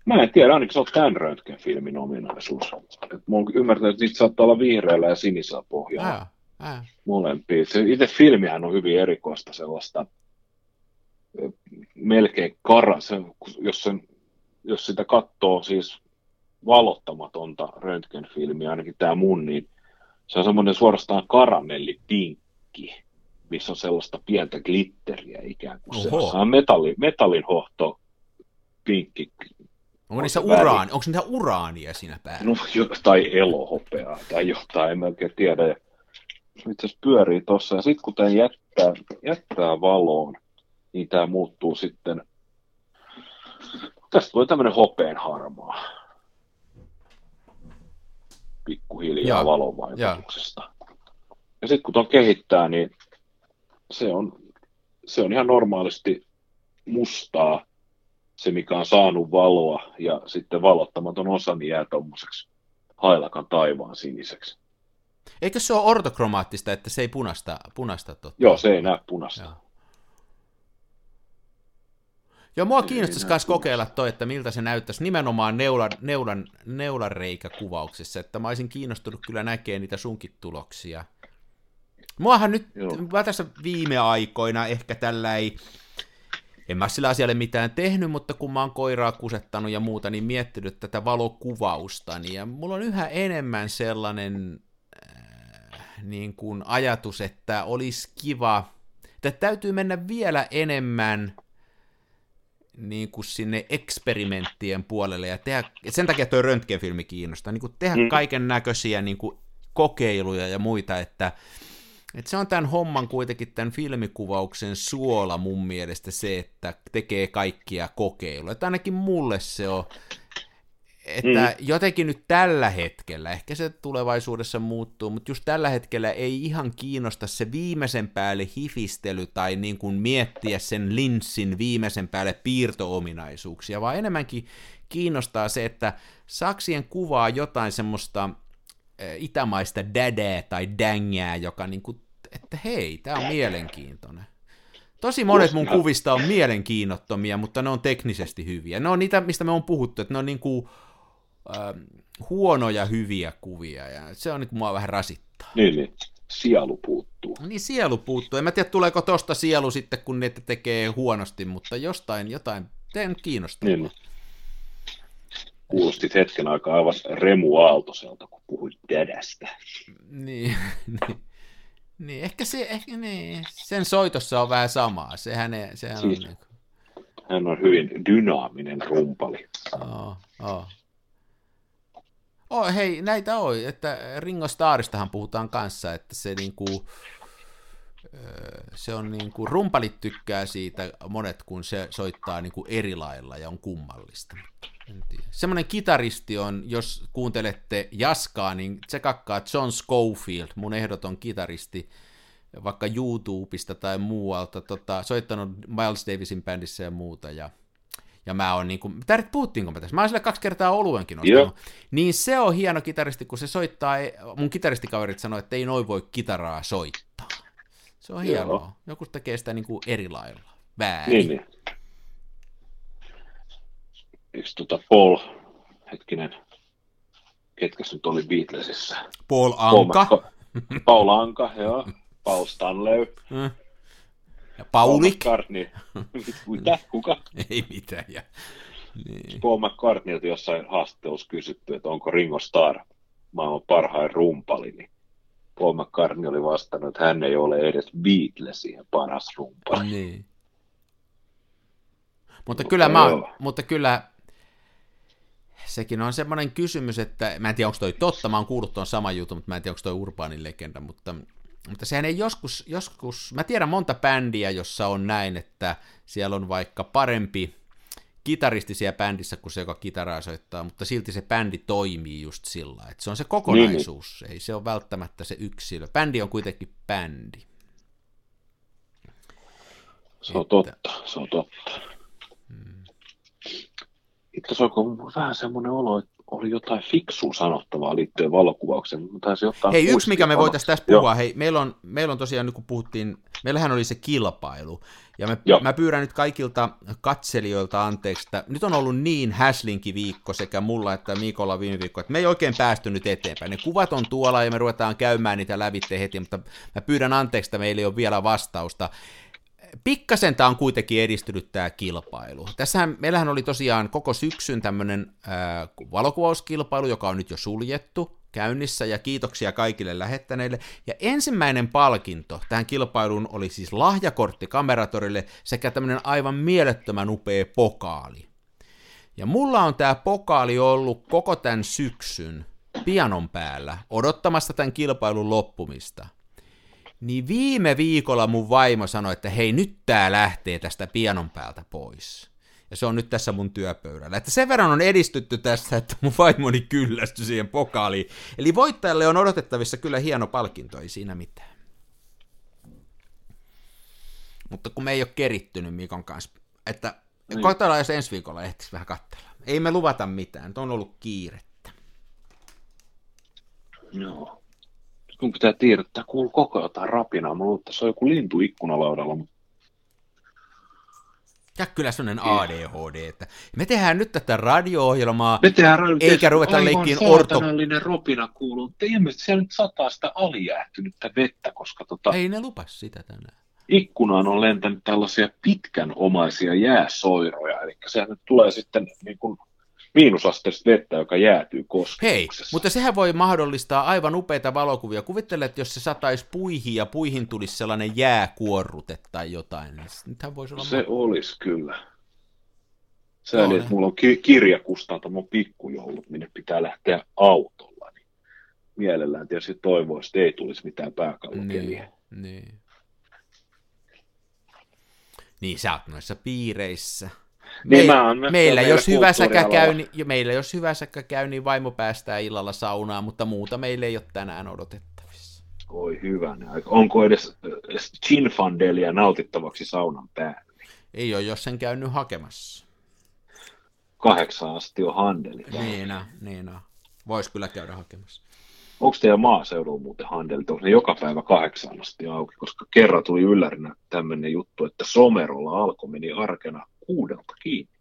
Mä en tiedä, ainakin se on tämän röntgenfilmin ominaisuus. Et mä oon ymmärtänyt, että niitä saattaa olla vihreällä ja sinisellä pohjalla. Ää, ää. Molempia. Se itse filmihän on hyvin erikoista sellaista, melkein kara, sen, jos, sen, jos sitä katsoo siis valottamatonta röntgenfilmiä, ainakin tämä mun, niin se on semmoinen suorastaan karamellipinkki, missä on sellaista pientä glitteriä ikään kuin. Oho. Se on metalli, metallin hohto pinkki. Onko niissä uraani, onko niitä uraania siinä päällä? No, tai elohopeaa tai jotain, en oikein tiedä. Ja itse asiassa pyörii tuossa, ja sitten kun tämä jättää, jättää valoon, niin tämä muuttuu sitten, tästä tulee tämmöinen hopeen harmaa, pikkuhiljaa ja, valon vaikutuksesta. Ja, ja sitten kun tuon kehittää, niin se on, se on ihan normaalisti mustaa, se mikä on saanut valoa, ja sitten valottamaton osa niin jää tuommoiseksi hailakan taivaan siniseksi. Eikö se ole ortokromaattista, että se ei punasta, punasta totta? Joo, se ei näe punasta. Joo. Joo, mua kiinnostaisi myös kokeilla toi, että miltä se näyttäisi nimenomaan neulan, neulan, neulanreikäkuvauksessa, että mä olisin kiinnostunut kyllä näkemään niitä sunkin tuloksia. Muahan nyt, Joo. mä tässä viime aikoina ehkä tällä ei, en mä sillä asialle mitään tehnyt, mutta kun mä oon koiraa kusettanut ja muuta, niin miettinyt tätä valokuvausta, niin ja mulla on yhä enemmän sellainen niin kuin ajatus, että olisi kiva, että täytyy mennä vielä enemmän niin kuin sinne eksperimenttien puolelle ja tehdä, sen takia tuo röntgenfilmi kiinnostaa, niin kuin tehdä mm. kaiken näköisiä niin kuin kokeiluja ja muita, että, että se on tämän homman kuitenkin tämän filmikuvauksen suola mun mielestä se, että tekee kaikkia kokeiluja, että ainakin mulle se on, että mm. jotenkin nyt tällä hetkellä, ehkä se tulevaisuudessa muuttuu, mutta just tällä hetkellä ei ihan kiinnosta se viimeisen päälle hifistely tai niin kuin miettiä sen linssin viimeisen päälle piirtoominaisuuksia, vaan enemmänkin kiinnostaa se, että saksien kuvaa jotain semmoista itämaista dädää tai dängää, joka niin kuin, että hei, tämä on mielenkiintoinen. Tosi monet mun kuvista on mielenkiinnottomia, mutta ne on teknisesti hyviä. Ne on niitä, mistä me on puhuttu, että ne on niin kuin äh, huonoja hyviä kuvia, ja se on nyt mua vähän rasittaa. Niin, niin. Sielu puuttuu. Niin, sielu puuttuu. En mä tiedä, tuleeko tosta sielu sitten, kun ne tekee huonosti, mutta jostain, jotain, teen kiinnostavaa. Niin. Kuulostit hetken aikaa aivan Remu Aaltoselta, kun puhuit dädästä. Niin, niin. Niin, ehkä, se, ehkä niin. sen soitossa on vähän samaa. Sehän, sehän siis, on... Niin kuin... Hän on hyvin dynaaminen rumpali. Oh, oh. Oh, hei, näitä on, että Ringo Starristahan puhutaan kanssa, että se niinku, se on niinku, rumpalit tykkää siitä monet, kun se soittaa niinku eri lailla ja on kummallista. Semmoinen kitaristi on, jos kuuntelette Jaskaa, niin se kakkaa John Schofield, mun ehdoton kitaristi, vaikka YouTubesta tai muualta, tota, soittanut Miles Davisin bändissä ja muuta, ja ja mä oon niinku, täällä puhuttiinko mä tässä, mä oon sille kaksi kertaa oluenkin ostanut, Joo. niin se on hieno kitaristi, kun se soittaa, mun kitaristikaverit sanoi, että ei noin voi kitaraa soittaa. Se on hienoa. Joo. Joku tekee sitä niinku eri lailla. Väärin. Niin, niin. Eikö tota Paul, hetkinen, ketkä nyt oli Beatlesissa? Paul Anka. Paul, Paul Anka, joo. Paul Stanley. Hmm. Ja Paulik. Paul McCartney. Mitä? Kuka? Ei mitään. Ja... Niin. Paul McCartneylta jossain haastattelussa kysytty, että onko Ringo Starr maailman parhain rumpali, niin Paul McCartney oli vastannut, että hän ei ole edes Beatlesien paras rumpali. Niin. Mutta, mutta kyllä mä oon, mutta kyllä sekin on semmoinen kysymys, että mä en tiedä, onko toi totta, mä oon kuullut tuon saman jutun, mutta mä en tiedä, onko toi urbaanin legenda, mutta mutta sehän ei joskus, joskus, mä tiedän monta bändiä, jossa on näin, että siellä on vaikka parempi kitaristi siellä bändissä kuin se, joka kitaraa soittaa, mutta silti se bändi toimii just sillä, että se on se kokonaisuus, niin. ei se ole välttämättä se yksilö. Bändi on kuitenkin bändi. Se on että... totta, se on totta. Hmm. Itse asiassa vähän semmoinen olo, että oli jotain fiksua sanottavaa liittyen valokuvaukseen. Hei, yksi mikä me voitaisiin tässä puhua, Joo. hei, meillä on, meillä on tosiaan, niin kun puhuttiin, meillähän oli se kilpailu, ja me, mä pyydän nyt kaikilta katselijoilta anteeksi, että nyt on ollut niin häslinki viikko sekä mulla että Mikolla viime viikko, että me ei oikein päästy nyt eteenpäin. Ne kuvat on tuolla ja me ruvetaan käymään niitä lävitte heti, mutta mä pyydän anteeksi, että meillä ei ole vielä vastausta pikkasen tämä on kuitenkin edistynyt tämä kilpailu. Tässähän meillähän oli tosiaan koko syksyn tämmöinen äh, valokuvauskilpailu, joka on nyt jo suljettu käynnissä, ja kiitoksia kaikille lähettäneille. Ja ensimmäinen palkinto tähän kilpailuun oli siis lahjakortti kameratorille sekä tämmöinen aivan mielettömän upea pokaali. Ja mulla on tämä pokaali ollut koko tämän syksyn pianon päällä odottamassa tämän kilpailun loppumista. Niin viime viikolla mun vaimo sanoi, että hei nyt tää lähtee tästä pianon päältä pois. Ja se on nyt tässä mun työpöydällä. Että sen verran on edistytty tässä, että mun vaimoni kyllästyi siihen pokaaliin. Eli voittajalle on odotettavissa kyllä hieno palkinto, ei siinä mitään. Mutta kun me ei ole kerittynyt Mikon kanssa, että niin. koetaan jos ensi viikolla ehtisi vähän katsella. Ei me luvata mitään, on ollut kiirettä. Joo kun pitää tiedottaa, kuuluu koko ajan jotain rapinaa. Mä luulen, että se on joku lintu ikkunalaudalla, mutta ja kyllä sellainen ADHD, että me tehdään nyt tätä radio-ohjelmaa, me tehdään radio- eikä ruveta leikkiin orto... ropina kuuluu, mutta ilmeisesti siellä nyt sataa sitä alijäähtynyttä vettä, koska tota... Ei ne lupas sitä tänään. Ikkunaan on lentänyt tällaisia pitkän omaisia jääsoiroja, eli sehän nyt tulee sitten niin kuin miinusasteista vettä, joka jäätyy kosketuksessa. Hei, mutta sehän voi mahdollistaa aivan upeita valokuvia. Kuvittele, että jos se sataisi puihin ja puihin tulisi sellainen jääkuorrute tai jotain, niin nythän voisi olla... Se ma- olisi kyllä. Sääli, että mulla on ki- kirjakustanta mun pikkujoulut, minne pitää lähteä autolla. Niin mielellään tietysti toivoisi, että ei tulisi mitään pääkallokeliä. Niin, niin. Niin, sä oot noissa piireissä. Me, me, meillä, jos hyvä säkä käy, niin, meillä jos hyvä säkä käy, niin vaimo päästää illalla saunaan, mutta muuta meillä ei ole tänään odotettavissa. Oi hyvä. Onko edes, edes chinfandelia nautittavaksi saunan päällä? Ei ole, jos sen käynyt hakemassa. Kahdeksan asti on handeli. Niin, niin Voisi kyllä käydä hakemassa. Onko teidän maaseudulla muuten handelit? Onko ne joka päivä kahdeksan asti auki? Koska kerran tuli yllärinä tämmöinen juttu, että Somerolla alkoi meni arkena kuudelta kiinni.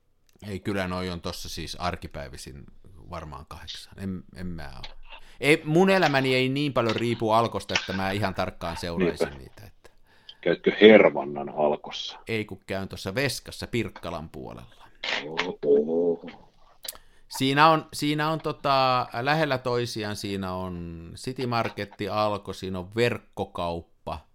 Ei, kyllä noi on tuossa siis arkipäivisin varmaan kahdeksan. En, en mä ole. Ei, mun elämäni ei niin paljon riipu alkosta, että mä ihan tarkkaan seuraisin Niinpä. niitä. Että... Käytkö Hervannan alkossa? Ei, kun käyn tuossa Veskassa Pirkkalan puolella. Oho. Siinä on, siinä on tota, lähellä toisiaan, siinä on City Marketti, Alko, siinä on verkkokauppa,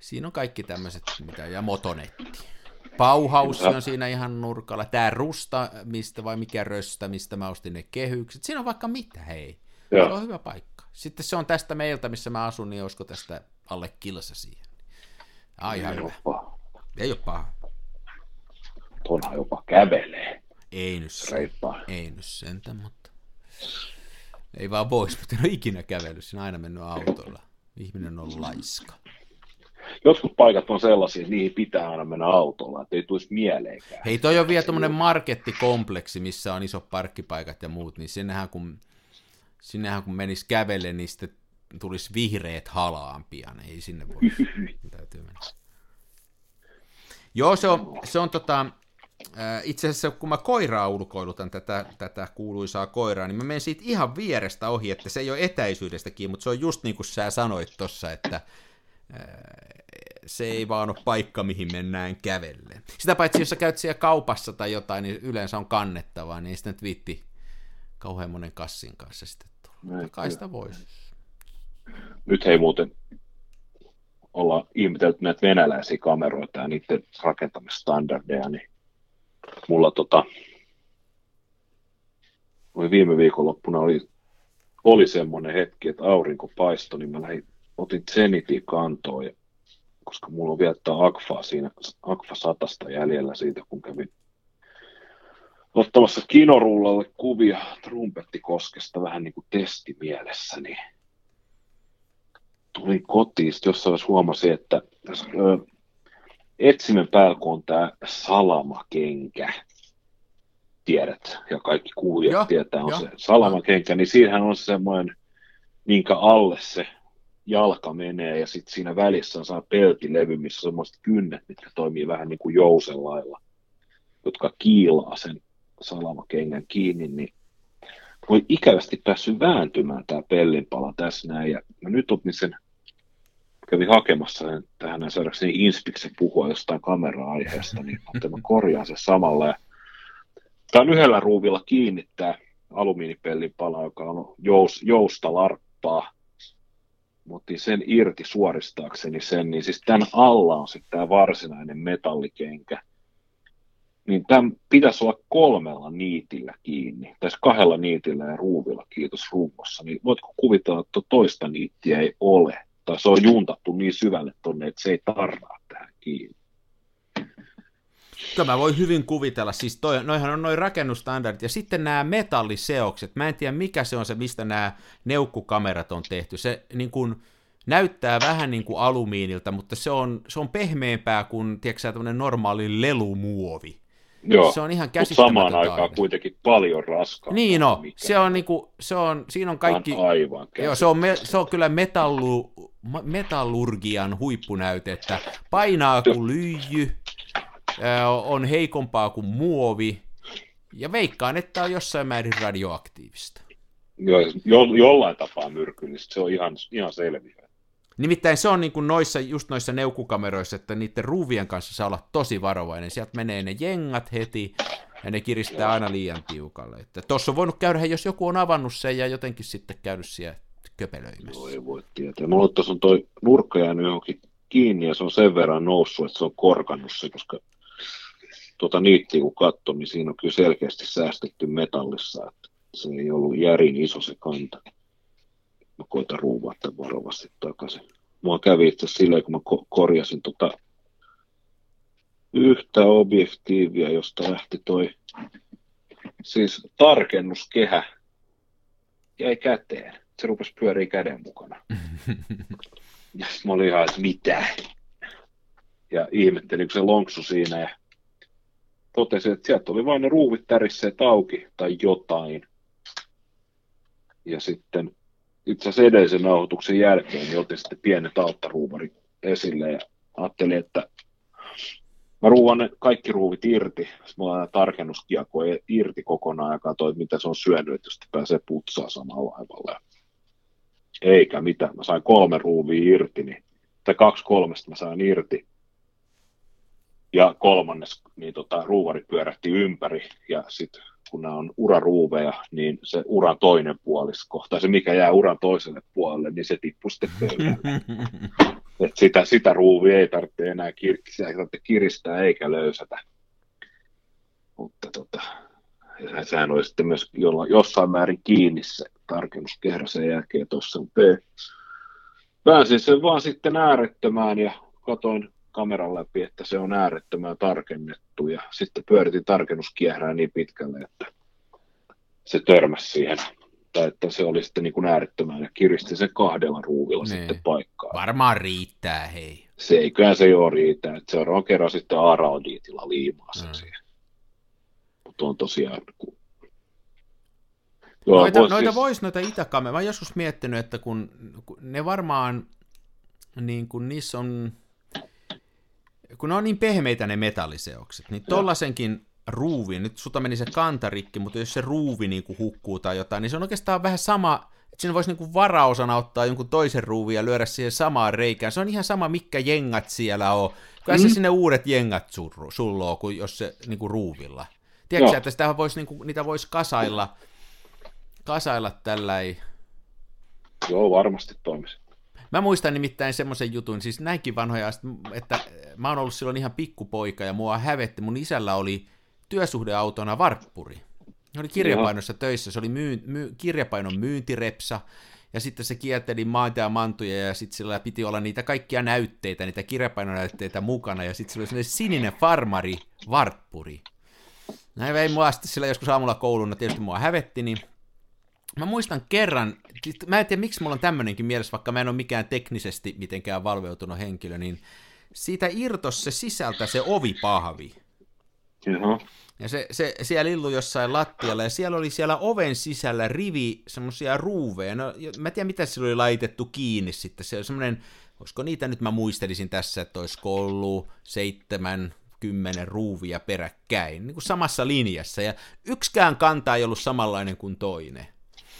siinä on kaikki tämmöiset, mitä, ja motonetti. Pauhaussi on siinä ihan nurkalla. Tämä Rusta, mistä vai mikä Röstä, mistä mä ostin ne kehykset. Siinä on vaikka mitä, hei. Joo. Se on hyvä paikka. Sitten se on tästä meiltä, missä mä asun, niin olisiko tästä alle kilsa siihen. Ai, ihan hyvä. Paha. Ei ole paha. Tuonhan jopa kävelee. Ei nyt, ei nyt sentä, mutta ei vaan pois, mutta en ole ikinä kävellyt, siinä aina mennyt autolla. Ihminen on laiska jotkut paikat on sellaisia, että niihin pitää aina mennä autolla, että ei tulisi mieleenkään. Hei, toi on vielä tuommoinen markettikompleksi, missä on isot parkkipaikat ja muut, niin sinnehän kun, sinnehän kun menisi kävelle, niin sitten tulisi vihreät halaan pian, ei sinne voi, täytyy mennä. Joo, se on, se on tota, itse asiassa kun mä koiraa ulkoilutan tätä, tätä kuuluisaa koiraa, niin mä menen siitä ihan vierestä ohi, että se ei ole etäisyydestäkin, mutta se on just niin kuin sä sanoit tuossa, että se ei vaan ole paikka, mihin mennään kävelle. Sitä paitsi, jos sä käyt siellä kaupassa tai jotain, niin yleensä on kannettavaa, niin sitten viitti kauhean monen kassin kanssa sitten tulla. Kai sitä voisi. Nyt hei muuten olla ihmetelty näitä venäläisiä kameroita ja niiden rakentamistandardeja, niin mulla tota, oli viime viikonloppuna oli, oli semmoinen hetki, että aurinko paistoi, niin mä lähdin, otin Zenitin kantoon ja koska mulla on vielä Akfa siinä, Akfa satasta jäljellä siitä, kun kävin ottamassa kinorullalle kuvia Trumpettikoskesta vähän niin kuin testimielessä, niin tulin kotiin, sitten jossain vaiheessa huomasin, että ö, etsimen päällä, kun on tämä salamakenkä, tiedät, ja kaikki kuulijat ja, tietää, on ja, se salamakenkä, niin siinähän on semmoinen, minkä alle se jalka menee ja sitten siinä välissä on saa peltilevy, missä on semmoiset kynnet, mitkä toimii vähän niin kuin jouselailla, jotka kiilaa sen salamakengän kiinni, niin voi ikävästi päässyt vääntymään tämä pellinpala tässä näin. Ja mä nyt otin sen kävin hakemassa sen tähän saadakseni Inspiksen puhua jostain kamera-aiheesta, niin mä korjaan sen samalla. Ja tämä on yhdellä ruuvilla kiinni tämä joka on jous, jousta larppaa. Mutta sen irti suoristaakseni sen, niin siis tämän alla on sitten tämä varsinainen metallikenkä. Niin tämän pitäisi olla kolmella niitillä kiinni, tai siis kahdella niitillä ja ruuvilla, kiitos rummossa. Niin voitko kuvitella, että toista niittiä ei ole? Tai se on juntattu niin syvälle tonne, että se ei tarraa tähän kiinni. Tämä voi hyvin kuvitella, siis toi, noihan on noin rakennustandardit, ja sitten nämä metalliseokset, mä en tiedä mikä se on se, mistä nämä neukkukamerat on tehty, se niin kuin, näyttää vähän niin kuin alumiinilta, mutta se on, se on pehmeämpää kuin, tiedätkö tämmöinen normaali lelumuovi. Joo, se on ihan käsittämätöntä. samaan aikaan aine. kuitenkin paljon raskaa. Niin no, se on niinku, se on, siinä on kaikki... On aivan joo, se on, me, se on kyllä metallu, metallurgian huippunäyte, että painaa kuin lyijy, on heikompaa kuin muovi, ja veikkaan, että on jossain määrin radioaktiivista. Joo, jo, jollain tapaa myrkyllistä, se on ihan, ihan selviä. Nimittäin se on niin kuin noissa, just noissa neukkukameroissa, että niiden ruuvien kanssa saa olla tosi varovainen. Sieltä menee ne jengat heti, ja ne kiristää aina liian tiukalle. Että tuossa on voinut käydä, jos joku on avannut sen ja jotenkin sitten käynyt siellä köpelöimässä. No ei voi tietää. Mulla tuossa on toi nurkka jäänyt johonkin kiinni ja se on sen verran noussut, että se on korkannut se, koska tuota niittiä kun katsoi, niin siinä on kyllä selkeästi säästetty metallissa, että se ei ollut järin iso se kanta. Mä koitan ruuvaa tämän varovasti takaisin. Mua kävi itse silleen, kun mä ko- korjasin tota yhtä objektiivia, josta lähti toi siis tarkennuskehä jäi käteen. Se rupesi pyöriä käden mukana. ja mä olin ihan, että mitä? Ja ihmettelin, kun se lonksu siinä ja totesin, että sieltä oli vain ne ruuvit tärisseet auki tai jotain. Ja sitten itse asiassa edellisen nauhoituksen jälkeen niin otin sitten pienet alttaruuvarit esille ja ajattelin, että mä ruuan ne kaikki ruuvit irti. Sitten mulla on tarkennuskiako irti kokonaan ja katsoin, mitä se on syönyt, että jos pääsee putsaa samalla laivalla. Eikä mitään. Mä sain kolme ruuvia irti, niin, tai kaksi kolmesta mä sain irti ja kolmannes niin tota, ruuvari pyörähti ympäri ja sitten kun nämä on uraruuveja, niin se uran toinen puolisko, tai se mikä jää uran toiselle puolelle, niin se tippuu sitten Et sitä, sitä ruuvia ei tarvitse enää kir- sitä ei tarvitse kiristää eikä löysätä. Mutta tota, sehän oli sitten myös jolla, jossain määrin kiinni se tarkennuskehra sen jälkeen tuossa. Pääsin sen vaan sitten äärettömään ja katoin kameran läpi, että se on äärettömän tarkennettu ja sitten pyöritin tarkennuskiehrää niin pitkälle, että se törmäsi siihen tai että se oli sitten niin kuin äärettömän ja kiristi sen kahdella ruuvilla niin. sitten paikkaa. Varmaan riittää, hei. Se eiköhän se jo riitä, että seuraavan kerran sitten Araldiitilla liimaa sen mm. siihen. Mutta on tosiaan... Kun... Joo, noita vois noita siis... vois noita itäkameja. Mä joskus miettinyt, että kun, kun ne varmaan, niin kun niissä on kun ne on niin pehmeitä ne metalliseokset, niin tollasenkin ruuvin, nyt sulta meni se kantarikki, mutta jos se ruuvi niin kuin hukkuu tai jotain, niin se on oikeastaan vähän sama, että siinä voisi niin kuin varaosana ottaa jonkun toisen ruuvin ja lyödä siihen samaan reikään. Se on ihan sama, mikä jengat siellä on. Kyllä mm. se sinne uudet jengat sulloo, kuin jos se niin kuin ruuvilla. Tiedätkö että sitä voisi, niin kuin, niitä voisi kasailla, kasailla tällä Joo, varmasti toimisi. Mä muistan nimittäin semmoisen jutun, siis näinkin vanhoja, että mä oon ollut silloin ihan pikkupoika ja mua hävetti. Mun isällä oli työsuhdeautona varppuri. Ne oli kirjapainossa Joo. töissä, se oli myy, myy, kirjapainon myyntirepsa, ja sitten se kierteli maita ja mantuja, ja sitten sillä piti olla niitä kaikkia näytteitä, niitä kirjapainonäytteitä mukana, ja sitten sillä oli sellainen sininen farmari varppuri. Näin vei mua sitten sillä joskus aamulla kouluna, tietysti mua hävetti, niin Mä muistan kerran, siis mä en tiedä miksi mulla on tämmönenkin mielessä, vaikka mä en ole mikään teknisesti mitenkään valveutunut henkilö, niin siitä irtos se sisältä se ovipahvi. Joo. Ja se, se siellä illu jossain lattialla, ja siellä oli siellä oven sisällä rivi semmoisia ruuveja. No, mä en tiedä, mitä sillä oli laitettu kiinni sitten. Se on semmoinen, olisiko niitä nyt mä muistelisin tässä, että olisiko ollut seitsemän, kymmenen ruuvia peräkkäin, niin kuin samassa linjassa. Ja yksikään kanta ei ollut samanlainen kuin toinen.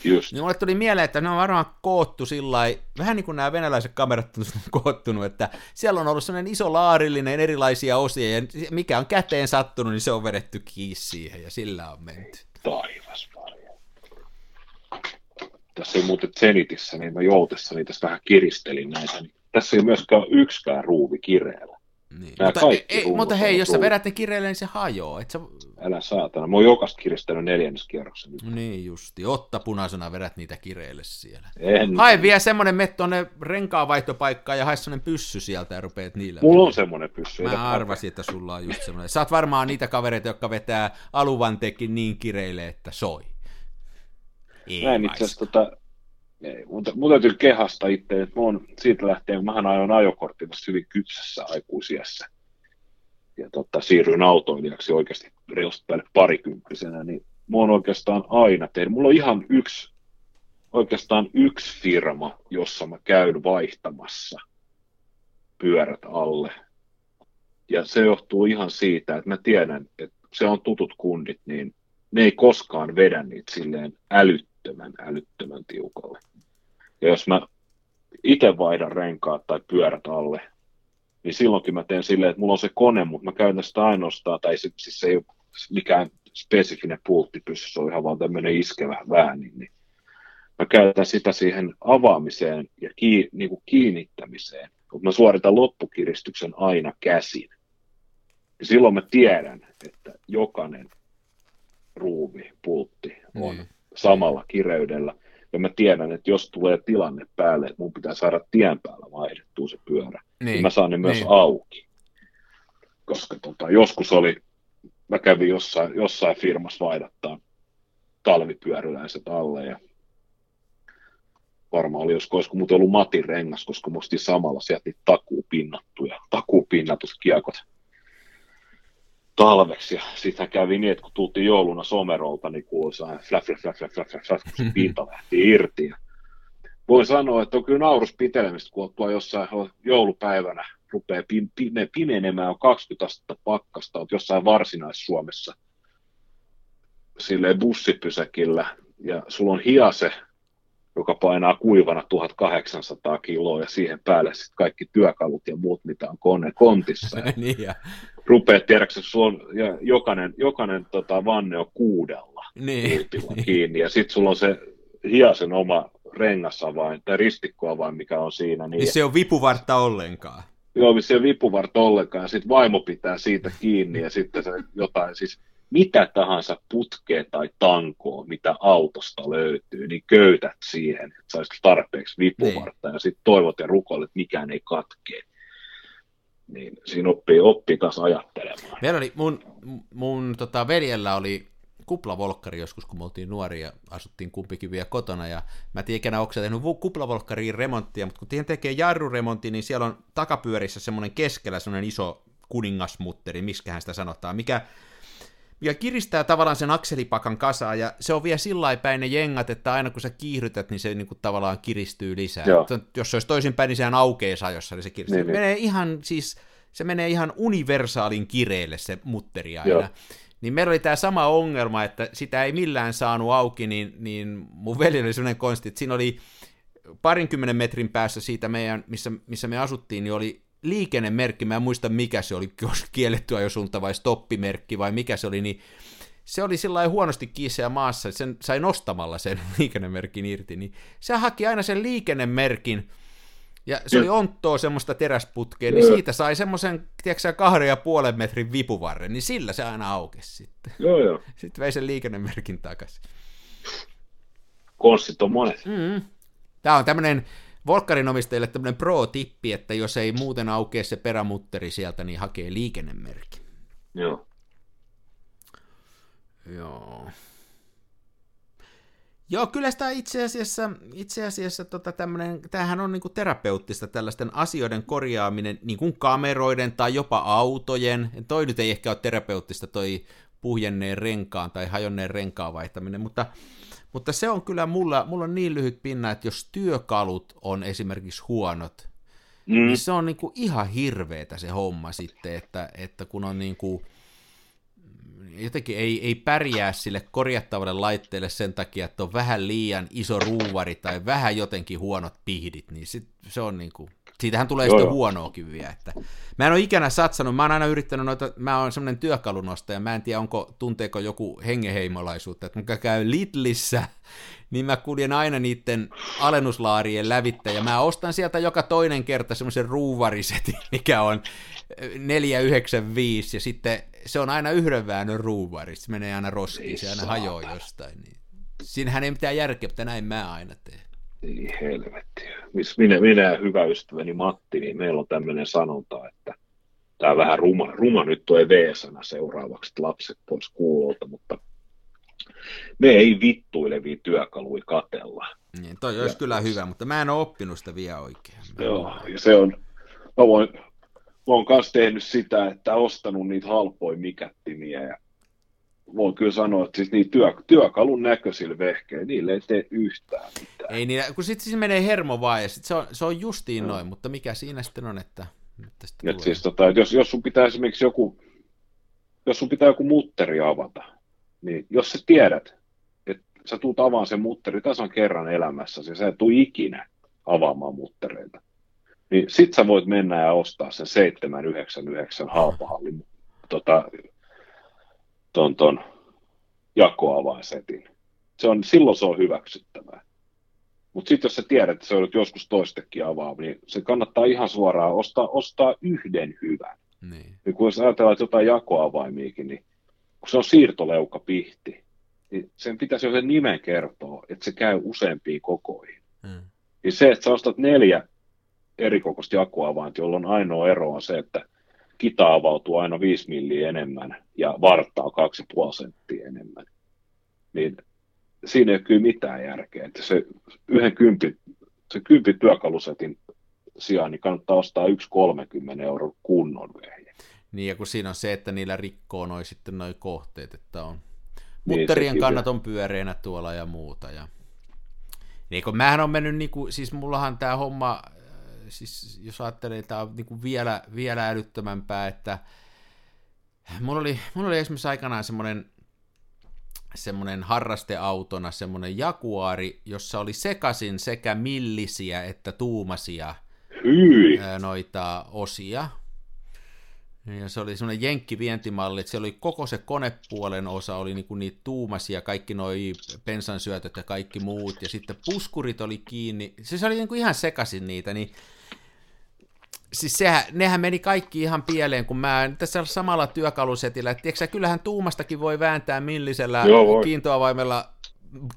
Just. Niin mulle tuli mieleen, että ne on varmaan koottu sillä vähän niin kuin nämä venäläiset kamerat on koottunut, että siellä on ollut sellainen iso laarillinen erilaisia osia, ja mikä on käteen sattunut, niin se on vedetty kiinni siihen, ja sillä on menty. Taivas Tässä ei muuten Zenitissä, niin mä joutessa niin tässä vähän kiristelin näitä, niin tässä ei myöskään yksikään ruuvi kireellä. Niin. mutta, ei, mutta hei, jos sä vedät ne kireille, niin se hajoaa. Et sä... Älä saatana. Mä oon jokaista kiristänyt neljännes kierroksen. Niin justi. Otta punaisena vedät niitä kireille siellä. En. Hae vielä semmonen met tonne renkaavaihtopaikkaan ja hae semmonen pyssy sieltä ja rupeat niillä. Mulla on semmonen pyssy. Mä arvasin, että sulla on just semmonen. Sä oot varmaan niitä kavereita, jotka vetää aluvantekin niin kireille, että soi. Ei Näin itse asiassa tota, mutta mun täytyy kehasta itse, että mun siitä lähtien, kun mähän ajoin ajokortin hyvin kypsässä aikuisiassa ja tota, siirryin autoilijaksi oikeasti reilusti päälle parikymppisenä, niin mä oon oikeastaan aina tehnyt. Mulla on ihan yksi, oikeastaan yksi firma, jossa mä käyn vaihtamassa pyörät alle. Ja se johtuu ihan siitä, että mä tiedän, että se on tutut kundit, niin ne ei koskaan vedä niitä silleen älyttömän, älyttömän tiukalle. Ja jos mä itse vaihdan renkaat tai pyörät alle, niin silloinkin mä teen silleen, että mulla on se kone, mutta mä käytän sitä ainoastaan, tai se, siis se ei ole mikään spesifinen pulttipyssy, se on ihan vaan tämmöinen iskevä vääni, niin mä käytän sitä siihen avaamiseen ja kiin, niin kuin kiinnittämiseen, mutta mä suoritan loppukiristyksen aina käsin. Ja silloin mä tiedän, että jokainen ruuvi, pultti on mm. samalla kireydellä. Ja mä tiedän, että jos tulee tilanne päälle, että mun pitää saada tien päällä vaihdettua se pyörä, niin, mä saan ne myös niin. auki. Koska tota, joskus oli, mä kävin jossain, jossain firmassa vaihdattaa talvipyöryläiset alle ja varmaan oli, jos olisiko muuten ollut Matin rengas, koska musti samalla sieltä takuupinnattuja, takuupinnatuskiekot talveksi. Ja sitten kävi niin, että kun tultiin jouluna somerolta, niin kuului flaff, flaff, flaff, flaff, flaff, flaff, kun se pinta lähti irti. Ja voin sanoa, että on kyllä naurus pitelemistä, kun tuo jossain joulupäivänä rupeaa pime, pimenemään, on 20 astetta pakkasta, olet jossain varsinais-Suomessa silleen bussipysäkillä, ja sulla on hiase, joka painaa kuivana 1800 kiloa, ja siihen päälle sitten kaikki työkalut ja muut, mitä on kone kontissa. niin ja. Rupeat tiedäksä, sulla on, ja jokainen, jokainen tota, vanne on kuudella niin. kiinni, ja sitten sulla on se hiasen oma rengasavain tai ristikkoavain, mikä on siinä. Niin, niin se on vipuvartta ollenkaan. Joo, se on vipuvartta ollenkaan, ja sitten vaimo pitää siitä kiinni, ja sitten se jotain, siis mitä tahansa putkea tai tankoa, mitä autosta löytyy, niin köytät siihen, että saisit tarpeeksi vipuvartta, niin. ja sitten toivot ja rukoilet, että mikään ei katkee. Niin siinä oppii, oppii taas ajattelemaan. Meillä oli, mun, mun tota, veljellä oli kuplavolkkari joskus, kun me oltiin nuoria ja asuttiin kumpikin vielä kotona, ja mä en tiedä ikinä, onko tehnyt kuplavolkkariin remonttia, mutta kun siihen tekee jarruremontti, niin siellä on takapyörissä semmoinen keskellä semmoinen iso kuningasmutteri, miskähän sitä sanotaan, mikä, mikä kiristää tavallaan sen akselipakan kasaan, ja se on vielä sillä päin ne jengat, että aina kun sä kiihdytät, niin se niin kuin tavallaan kiristyy lisää. Joo. Jos se olisi toisinpäin, niin sehän aukeaa sajossa, niin se kiristyy. Niin, niin. menee ihan siis, se menee ihan universaalin kireelle se mutteri aina. Joo. Niin meillä oli tämä sama ongelma, että sitä ei millään saanut auki, niin, niin mun veli oli sellainen konsti, että siinä oli parinkymmenen metrin päässä siitä meidän, missä, missä me asuttiin, niin oli liikennemerkki, mä en muista mikä se oli, kielletty ajosuunta vai stoppimerkki vai mikä se oli, niin se oli sillä huonosti kiissä maassa, että sen sai nostamalla sen liikennemerkin irti, niin se haki aina sen liikennemerkin, ja se oli onttoa semmoista teräsputkea, niin siitä sai semmoisen, tiedätkö kahden ja puolen metrin vipuvarren, niin sillä se aina aukesi sitten. Joo, joo. Sitten vei sen liikennemerkin takaisin. Konstit on monet. Mm. Tämä on tämmöinen Volkkarin omistajille tämmöinen pro-tippi, että jos ei muuten aukea se perämutteri sieltä, niin hakee liikennemerkki. Joo. Joo. Joo, kyllä sitä itse asiassa, itse asiassa tota tämmönen, tämähän on niinku terapeuttista tällaisten asioiden korjaaminen, niin kuin kameroiden tai jopa autojen. Toi nyt ei ehkä ole terapeuttista toi puhjenneen renkaan tai hajonneen renkaan vaihtaminen, mutta, mutta se on kyllä mulla, mulla on niin lyhyt pinna, että jos työkalut on esimerkiksi huonot, mm. niin se on niinku ihan hirveetä se homma sitten, että, että kun on niinku, jotenkin ei, ei pärjää sille korjattavalle laitteelle sen takia, että on vähän liian iso ruuvari tai vähän jotenkin huonot pihdit, niin sit se on niin kuin, siitähän tulee joo, sitten huonoakin vielä. Että mä en ole ikänä satsannut, mä oon aina yrittänyt noita, mä oon semmoinen työkalunostaja, mä en tiedä onko, tunteeko joku hengeheimolaisuutta, että kun käy Lidlissä, niin mä kuljen aina niiden alennuslaarien lävittä, ja mä ostan sieltä joka toinen kerta semmoisen ruuvarisetin, mikä on 495, ja sitten se on aina yhden väännön ruuvari, se menee aina roskiin, se aina hajoaa jostain. Niin. Siinähän ei mitään järkeä, mutta näin mä aina teen. Ei helvetti. Minä, minä ja hyvä ystäväni Matti, niin meillä on tämmöinen sanonta, että tämä vähän ruma, ruma nyt tuo V-sana seuraavaksi, että lapset pois kuulolta, mutta me ei vittuilevia työkaluja katella. Niin, toi olisi ja, kyllä hyvä, mutta mä en ole oppinut sitä vielä oikein. Joo, ja se on, mä voin, oon kanssa tehnyt sitä, että ostanut niitä halpoja mikättimiä ja voin kyllä sanoa, että siis niitä työ, työkalun näköisillä vehkeillä, niille ei tee yhtään mitään. Ei niin, kun sitten siis menee hermo vaan ja sit se, on, se on justiin no. noin, mutta mikä siinä sitten on, että... että, että siis, tota, jos, jos sun pitää esimerkiksi joku, jos sun pitää joku mutteri avata, niin jos sä tiedät, että sä tuut avaamaan sen mutteri tasan kerran elämässä, ja sä et tule ikinä avaamaan muttereita, niin sit sä voit mennä ja ostaa sen 799 halpahallin tota, ton, ton jakoavainsetin. Se on, silloin se on hyväksyttävää. Mutta sitten jos sä tiedät, että se on joskus toistekin avaa, niin se kannattaa ihan suoraan ostaa, ostaa yhden hyvän. Niin. niin kun jos ajatellaan että jotain jakoavaimiakin, niin kun se on siirtoleuka pihti, niin sen pitäisi jo sen nimen kertoa, että se käy useampiin kokoihin. Hmm. Niin se, että sä ostat neljä erikokoista jakoavainta, jolloin ainoa ero on se, että kita avautuu aina 5 milliä enemmän ja varttaa 2,5 senttiä enemmän. Niin siinä ei ole kyllä mitään järkeä. Että se yhden kympi, se kympi työkalusetin sijaan niin kannattaa ostaa yksi 30 euron kunnon vehje. Niin, ja kun siinä on se, että niillä rikkoo noi sitten noi kohteet, että on niin, mutterien niin, kannat on pyöreänä tuolla ja muuta. Ja... Niin, kun mähän on mennyt, niin kuin, siis mullahan tämä homma siis jos ajattelee, tämä on niin kuin vielä, vielä älyttömämpää, että mulla oli, mulla oli esimerkiksi aikanaan semmoinen semmoinen harrasteautona, semmoinen Jaguari, jossa oli sekasin sekä millisiä että tuumasia Hyi. noita osia. Ja se oli semmoinen jenkkivientimalli, että se oli koko se konepuolen osa, oli niinku niitä tuumasia, kaikki noi pensansyötöt ja kaikki muut, ja sitten puskurit oli kiinni. Se, se oli niinku ihan sekasin niitä, niin siis sehän, nehän meni kaikki ihan pieleen, kun mä tässä samalla työkalusetillä, että tiedätkö, kyllähän tuumastakin voi vääntää millisellä Joo, kiintoavaimella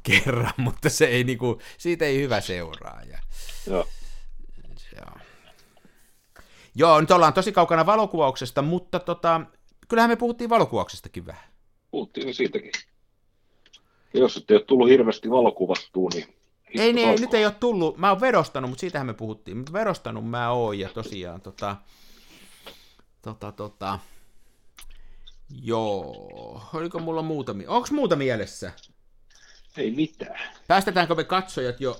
kerran, mutta se ei niinku, siitä ei hyvä seuraa. Ja... Joo. Joo. Joo, nyt ollaan tosi kaukana valokuvauksesta, mutta tota, kyllähän me puhuttiin valokuvauksestakin vähän. Puhuttiin siitäkin. Ja jos et ole tullut hirveästi valokuvattua, niin ei, niin, nyt ei ole tullut, mä oon vedostanut, mutta siitähän me puhuttiin, mutta vedostanut mä oon, ja tosiaan tota, tota, tota, joo, oliko mulla muuta, onko muuta mielessä? Ei mitään. Päästetäänkö me katsojat jo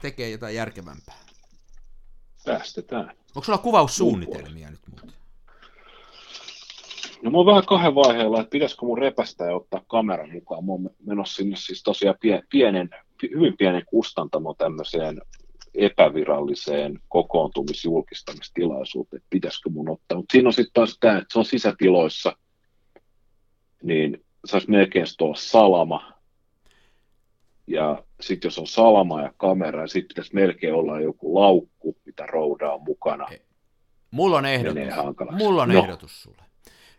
tekee jotain järkevämpää? Päästetään. Onko sulla kuvaussuunnitelmia nyt muuten? No mä oon vähän kahden vaiheella, että pitäisikö mun repästä ja ottaa kamera mukaan. Mä oon menossa sinne siis tosiaan pienen hyvin pienen kustantamo tämmöiseen epäviralliseen kokoontumisjulkistamistilaisuuteen, että pitäisikö mun ottaa. Mutta siinä on sitten taas tämä, että se on sisätiloissa, niin saisi melkein olla salama. Ja sitten jos on salama ja kamera, niin sitten pitäisi melkein olla joku laukku, mitä roudaa mukana. Mulla on ehdotus. Mulla on no. ehdotus sulle.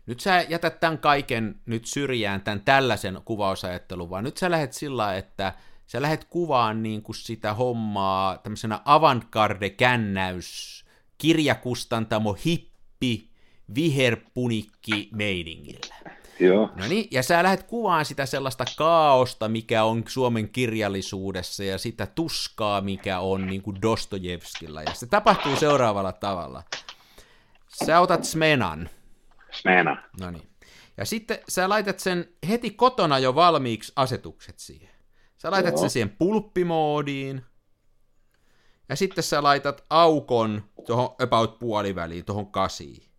Nyt sä jätät tämän kaiken nyt syrjään, tämän tällaisen kuvausajattelun, vaan nyt sä lähdet sillä että sä lähdet kuvaan niin kuin sitä hommaa tämmöisenä avantgarde-kännäys, kirjakustantamo hippi, viherpunikki meiningillä. Joo. No niin, ja sä lähdet kuvaan sitä sellaista kaaosta, mikä on Suomen kirjallisuudessa, ja sitä tuskaa, mikä on niin kuin Dostojevskilla. Ja se tapahtuu seuraavalla tavalla. Sä otat Smenan. Smena. No niin. Ja sitten sä laitat sen heti kotona jo valmiiksi asetukset siihen. Sä laitat Joo. sen siihen pulppimoodiin, ja sitten sä laitat aukon tuohon about puoliväliin, tuohon kasiin.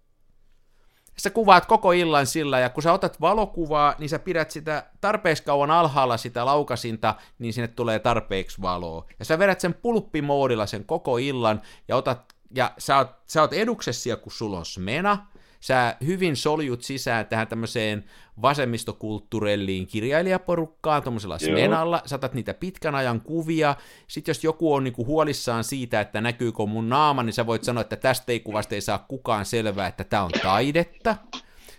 Sä kuvaat koko illan sillä, ja kun sä otat valokuvaa, niin sä pidät sitä tarpeeksi kauan alhaalla sitä laukasinta, niin sinne tulee tarpeeksi valoa. Ja sä vedät sen pulppimoodilla sen koko illan, ja otat ja sä oot, sä oot eduksessia, kun sulla on smena, sä hyvin soljut sisään tähän tämmöiseen vasemmistokulttuurelliin kirjailijaporukkaan tuommoisella smenalla, saatat niitä pitkän ajan kuvia, sit jos joku on niinku huolissaan siitä, että näkyykö mun naama, niin sä voit sanoa, että tästä ei kuvasta ei saa kukaan selvää, että tämä on taidetta.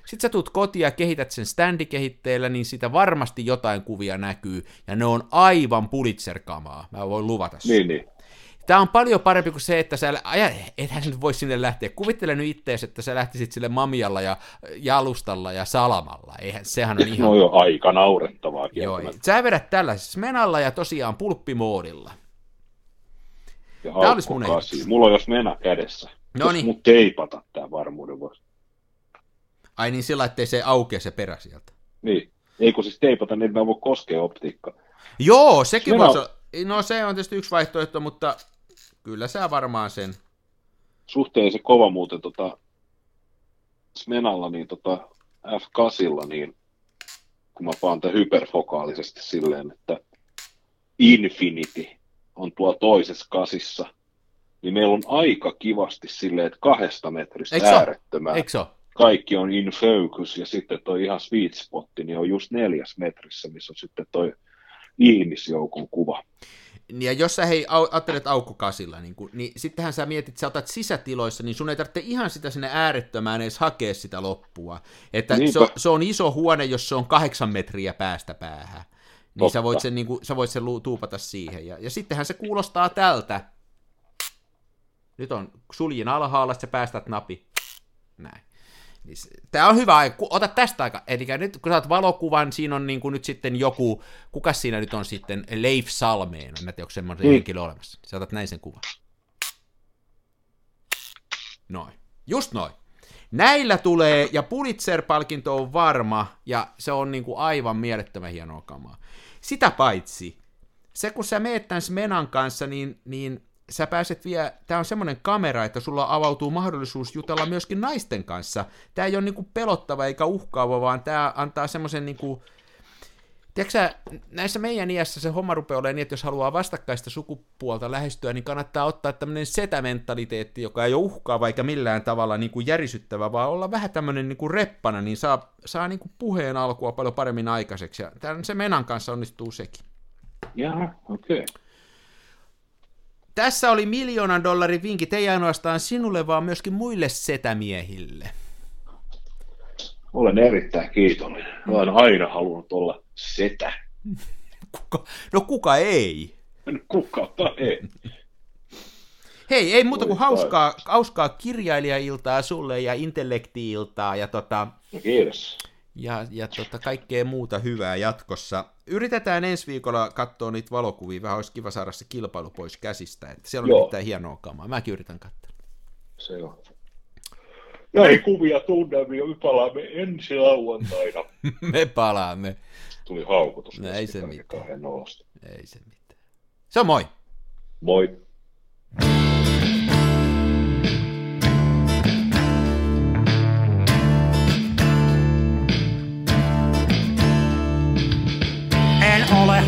Sitten sä tuut kotiin ja kehität sen standikehitteellä, niin sitä varmasti jotain kuvia näkyy, ja ne on aivan Pulitzer-kamaa, mä voin luvata Niin, niin. Tämä on paljon parempi kuin se, että sä, aja, ethän nyt voi sinne lähteä. Kuvittele nyt ittees, että sä lähtisit sille mamialla ja jalustalla ja salamalla. Eihän, sehän on ihan... No jo aika naurettavaa Joo, sä vedät tällä menalla ja tosiaan pulppimoodilla. Ja Tämä olisi mun kasi. Mulla on jos mena kädessä. No niin. Mut teipata tää varmuuden vuosi. Ai niin sillä, ettei se aukea se perä sieltä. Niin. Ei kun siis teipata, niin mä voi koskea optiikkaa. Joo, sekin voisi olla... No se on tietysti yksi vaihtoehto, mutta Kyllä sä varmaan sen. Suhteellisen kova muuten tota, Smenalla, niin tota, F8, niin kun mä paan tämän hyperfokaalisesti silleen, että Infinity on tuo toisessa kasissa, niin meillä on aika kivasti silleen, että kahdesta metristä Eikö äärettömään. Eikö Kaikki on in focus ja sitten toi ihan sweet spotti, niin on just neljäs metrissä, missä on sitten toi ihmisjoukon kuva. Ja jos sä hei, ajattelet aukkokasilla, niin, kuin, niin sittenhän sä mietit, että sä otat sisätiloissa, niin sun ei tarvitse ihan sitä sinne äärettömään edes hakea sitä loppua. Että se on, se on iso huone, jos se on kahdeksan metriä päästä päähän. Niin sä voit, sen, niin kuin, sä voit sen tuupata siihen. Ja, ja sittenhän se kuulostaa tältä. Nyt on suljin alhaalla, sä päästät napi. Näin. Niin Tämä on hyvä aika. Ota tästä aika. Eli nyt kun saat valokuvan, siinä on niin kuin nyt sitten joku, kuka siinä nyt on sitten, Leif Salmeen, en tiedä, onko semmoinen mm. henkilö olemassa. Sä otat näin sen kuvan. Noin. Just noin. Näillä tulee, ja Pulitzer-palkinto on varma, ja se on niin kuin aivan mielettömän hienoa kamaa. Sitä paitsi, se kun sä meet tämän Menan kanssa, niin, niin sä pääset vielä, tää on semmoinen kamera, että sulla avautuu mahdollisuus jutella myöskin naisten kanssa. Tää ei ole niinku pelottava eikä uhkaava, vaan tää antaa semmoisen niinku, Tiedätkö näissä meidän iässä se homma rupeaa olemaan niin, että jos haluaa vastakkaista sukupuolta lähestyä, niin kannattaa ottaa tämmöinen setämentaliteetti, joka ei ole uhkaava eikä millään tavalla niin kuin järisyttävä, vaan olla vähän tämmöinen niin kuin reppana, niin saa, saa niin kuin puheen alkua paljon paremmin aikaiseksi. Ja tämän, se Menan kanssa onnistuu sekin. Jaha, okei. Okay. Tässä oli miljoonan dollarin vinkit, ei ainoastaan sinulle, vaan myöskin muille setämiehille. Olen erittäin kiitollinen. Olen aina halunnut olla setä. Kuka? No kuka ei? Kuka ei? Hei, ei muuta kuin hauskaa, hauskaa kirjailijailtaa sulle ja intellektiiltaa ja tota... No kiitos ja, ja tota, kaikkea muuta hyvää jatkossa. Yritetään ensi viikolla katsoa niitä valokuvia, vähän olisi kiva saada se kilpailu pois käsistä, että siellä on Joo. mitään hienoa kamaa. Mäkin yritän katsoa. Se on. Näin kuvia tunnelmia, me palaamme ensi lauantaina. me palaamme. Tuli haukutus. No, ei se mitään. Ei se mitään. Se on moi. Moi. ole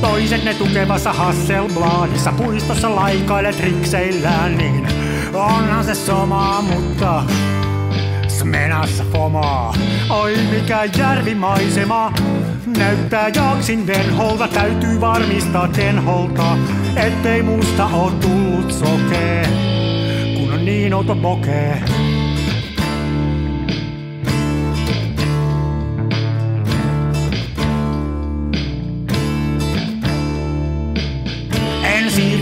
Toiset ne tukevassa Hasselbladissa puistossa laikaile trikseillään, niin onhan se somaa, mutta Smenassa fomaa. Oi mikä järvimaisema, näyttää jaksin venholta, täytyy varmistaa tenholta, ettei musta oo tullut sokee, kun on niin outo pokee.